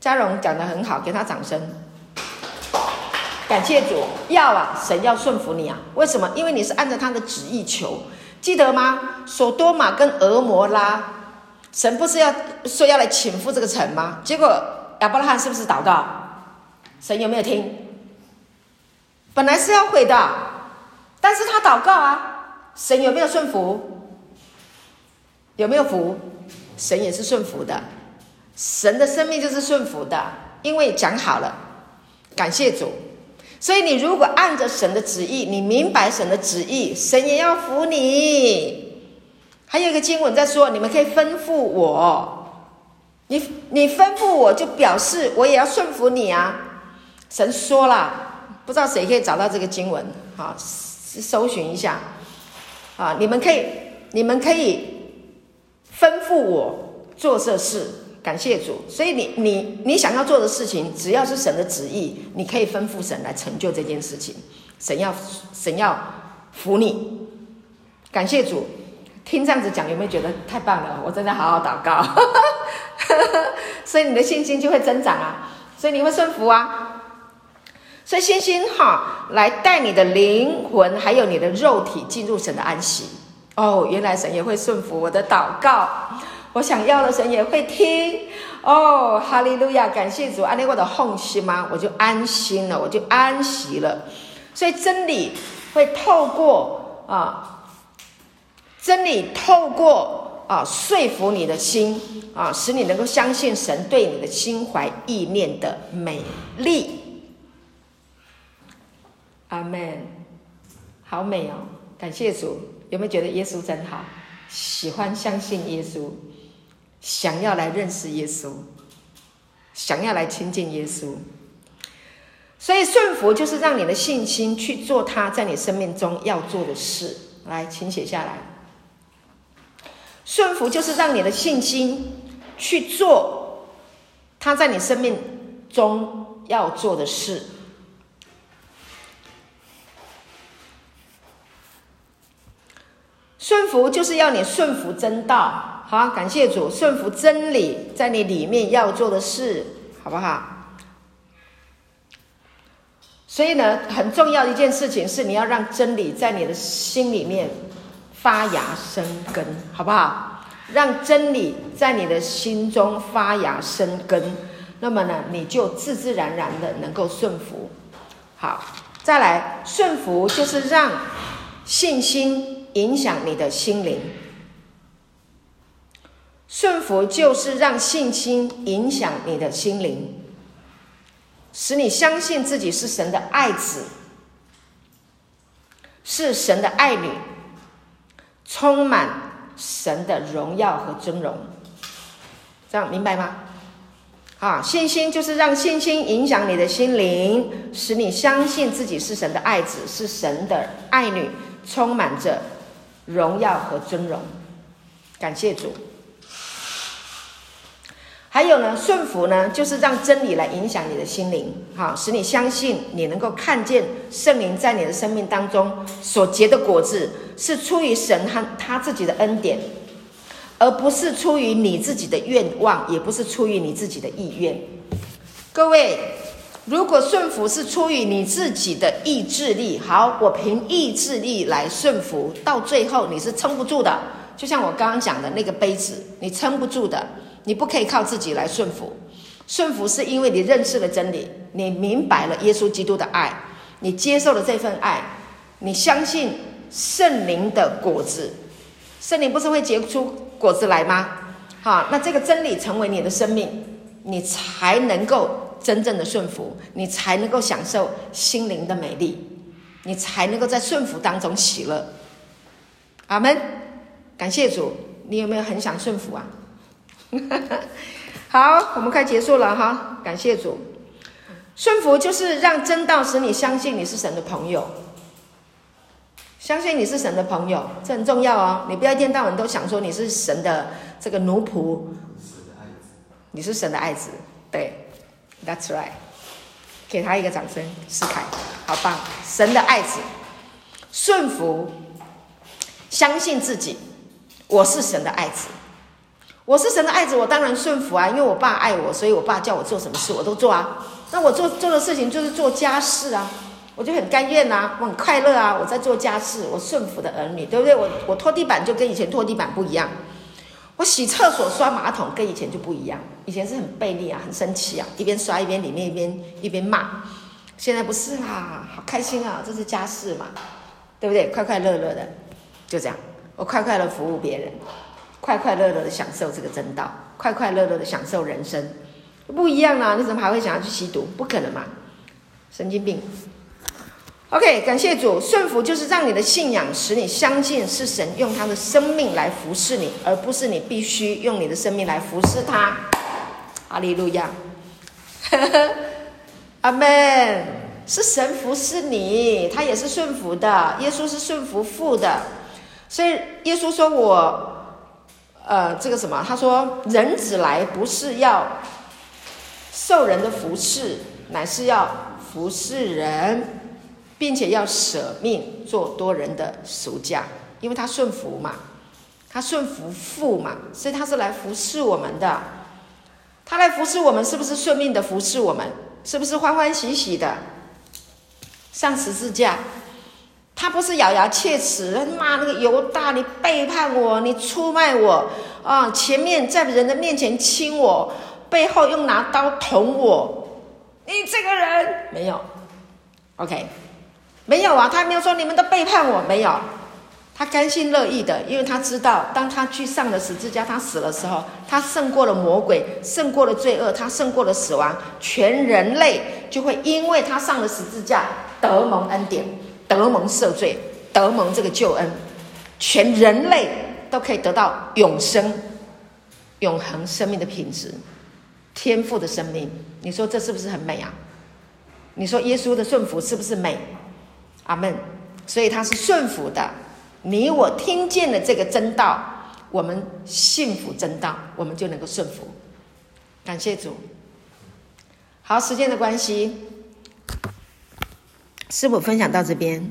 嘉荣讲的很好，给他掌声。感谢主，要啊，神要顺服你啊。为什么？因为你是按照他的旨意求，记得吗？所多玛跟俄摩拉，神不是要说要来倾覆这个城吗？结果亚伯拉罕是不是祷告？神有没有听？本来是要毁的，但是他祷告啊，神有没有顺服？有没有服？神也是顺服的，神的生命就是顺服的，因为讲好了，感谢主。所以你如果按着神的旨意，你明白神的旨意，神也要服你。还有一个经文在说，你们可以吩咐我，你你吩咐我就表示我也要顺服你啊。神说了，不知道谁可以找到这个经文，好，搜寻一下，啊，你们可以，你们可以。吩咐我做这事，感谢主。所以你你你想要做的事情，只要是神的旨意，你可以吩咐神来成就这件事情。神要神要服你，感谢主。听这样子讲，有没有觉得太棒了？我真的好好祷告，所以你的信心就会增长啊，所以你会顺服啊。所以信心哈，来带你的灵魂还有你的肉体进入神的安息。哦，原来神也会顺服我的祷告，我想要的神也会听。哦，哈利路亚，感谢主，安利我的 honor 心吗？我就安心了，我就安息了。所以真理会透过啊，真理透过啊说服你的心啊，使你能够相信神对你的心怀意念的美丽。阿门，好美哦！感谢主，有没有觉得耶稣真好？喜欢相信耶稣，想要来认识耶稣，想要来亲近耶稣。所以顺服就是让你的信心去做他在你生命中要做的事。来，请写下来。顺服就是让你的信心去做他在你生命中要做的事。顺服就是要你顺服真道，好，感谢主，顺服真理在你里面要做的事，好不好？所以呢，很重要的一件事情是你要让真理在你的心里面发芽生根，好不好？让真理在你的心中发芽生根，那么呢，你就自自然然的能够顺服。好，再来，顺服就是让信心。影响你的心灵，顺服就是让信心影响你的心灵，使你相信自己是神的爱子，是神的爱女，充满神的荣耀和尊荣。这样明白吗？啊，信心就是让信心影响你的心灵，使你相信自己是神的爱子，是神的爱女，充满着。荣耀和尊荣，感谢主。还有呢，顺服呢，就是让真理来影响你的心灵，哈，使你相信你能够看见圣灵在你的生命当中所结的果子，是出于神和他自己的恩典，而不是出于你自己的愿望，也不是出于你自己的意愿。各位。如果顺服是出于你自己的意志力，好，我凭意志力来顺服，到最后你是撑不住的。就像我刚刚讲的那个杯子，你撑不住的，你不可以靠自己来顺服。顺服是因为你认识了真理，你明白了耶稣基督的爱，你接受了这份爱，你相信圣灵的果子，圣灵不是会结出果子来吗？好，那这个真理成为你的生命，你才能够。真正的顺服，你才能够享受心灵的美丽，你才能够在顺服当中喜乐。阿门，感谢主。你有没有很想顺服啊？好，我们快结束了哈。感谢主，顺服就是让真道使你相信你是神的朋友，相信你是神的朋友，这很重要哦。你不要一天到晚都想说你是神的这个奴仆，你是神的爱子，对。That's right，给他一个掌声，思凯，好棒！神的爱子，顺服，相信自己，我是神的爱子，我是神的爱子，我当然顺服啊，因为我爸爱我，所以我爸叫我做什么事我都做啊。那我做做的事情就是做家事啊，我就很甘愿呐，我很快乐啊，我在做家事，我顺服的儿女，对不对？我我拖地板就跟以前拖地板不一样。我洗厕所刷马桶跟以前就不一样，以前是很悖逆啊，很生气啊，一边刷一边里面一边一边骂，现在不是啦，好开心啊，这是家事嘛，对不对？快快乐乐的，就这样，我快快乐服务别人，快快乐乐的享受这个真道，快快乐乐的享受人生，不一样啊，你怎么还会想要去吸毒？不可能嘛，神经病。OK，感谢主，顺服就是让你的信仰使你相信是神用他的生命来服侍你，而不是你必须用你的生命来服侍他。哈利路亚，阿门。是神服侍你，他也是顺服的。耶稣是顺服父的，所以耶稣说我，呃，这个什么？他说，人子来不是要受人的服侍，乃是要服侍人，并且要舍命做多人的赎价，因为他顺服嘛，他顺服父嘛，所以他是来服侍我们的。他来服侍我们，是不是顺命的服侍我们？是不是欢欢喜喜的上十字架？他不是咬牙切齿他骂那个犹大，你背叛我，你出卖我。啊！前面在人的面前亲我，背后又拿刀捅我，你这个人。没有，OK，没有啊，他没有说你们都背叛我，没有，他甘心乐意的，因为他知道，当他去上了十字架，他死的时候，他胜过了魔鬼，胜过了罪恶，他胜过了死亡，全人类就会因为他上了十字架得蒙恩典。得蒙赦罪，得蒙这个救恩，全人类都可以得到永生、永恒生命的品质，天赋的生命。你说这是不是很美啊？你说耶稣的顺服是不是美？阿门。所以他是顺服的。你我听见了这个真道，我们信服真道，我们就能够顺服。感谢主。好，时间的关系。师傅分享到这边。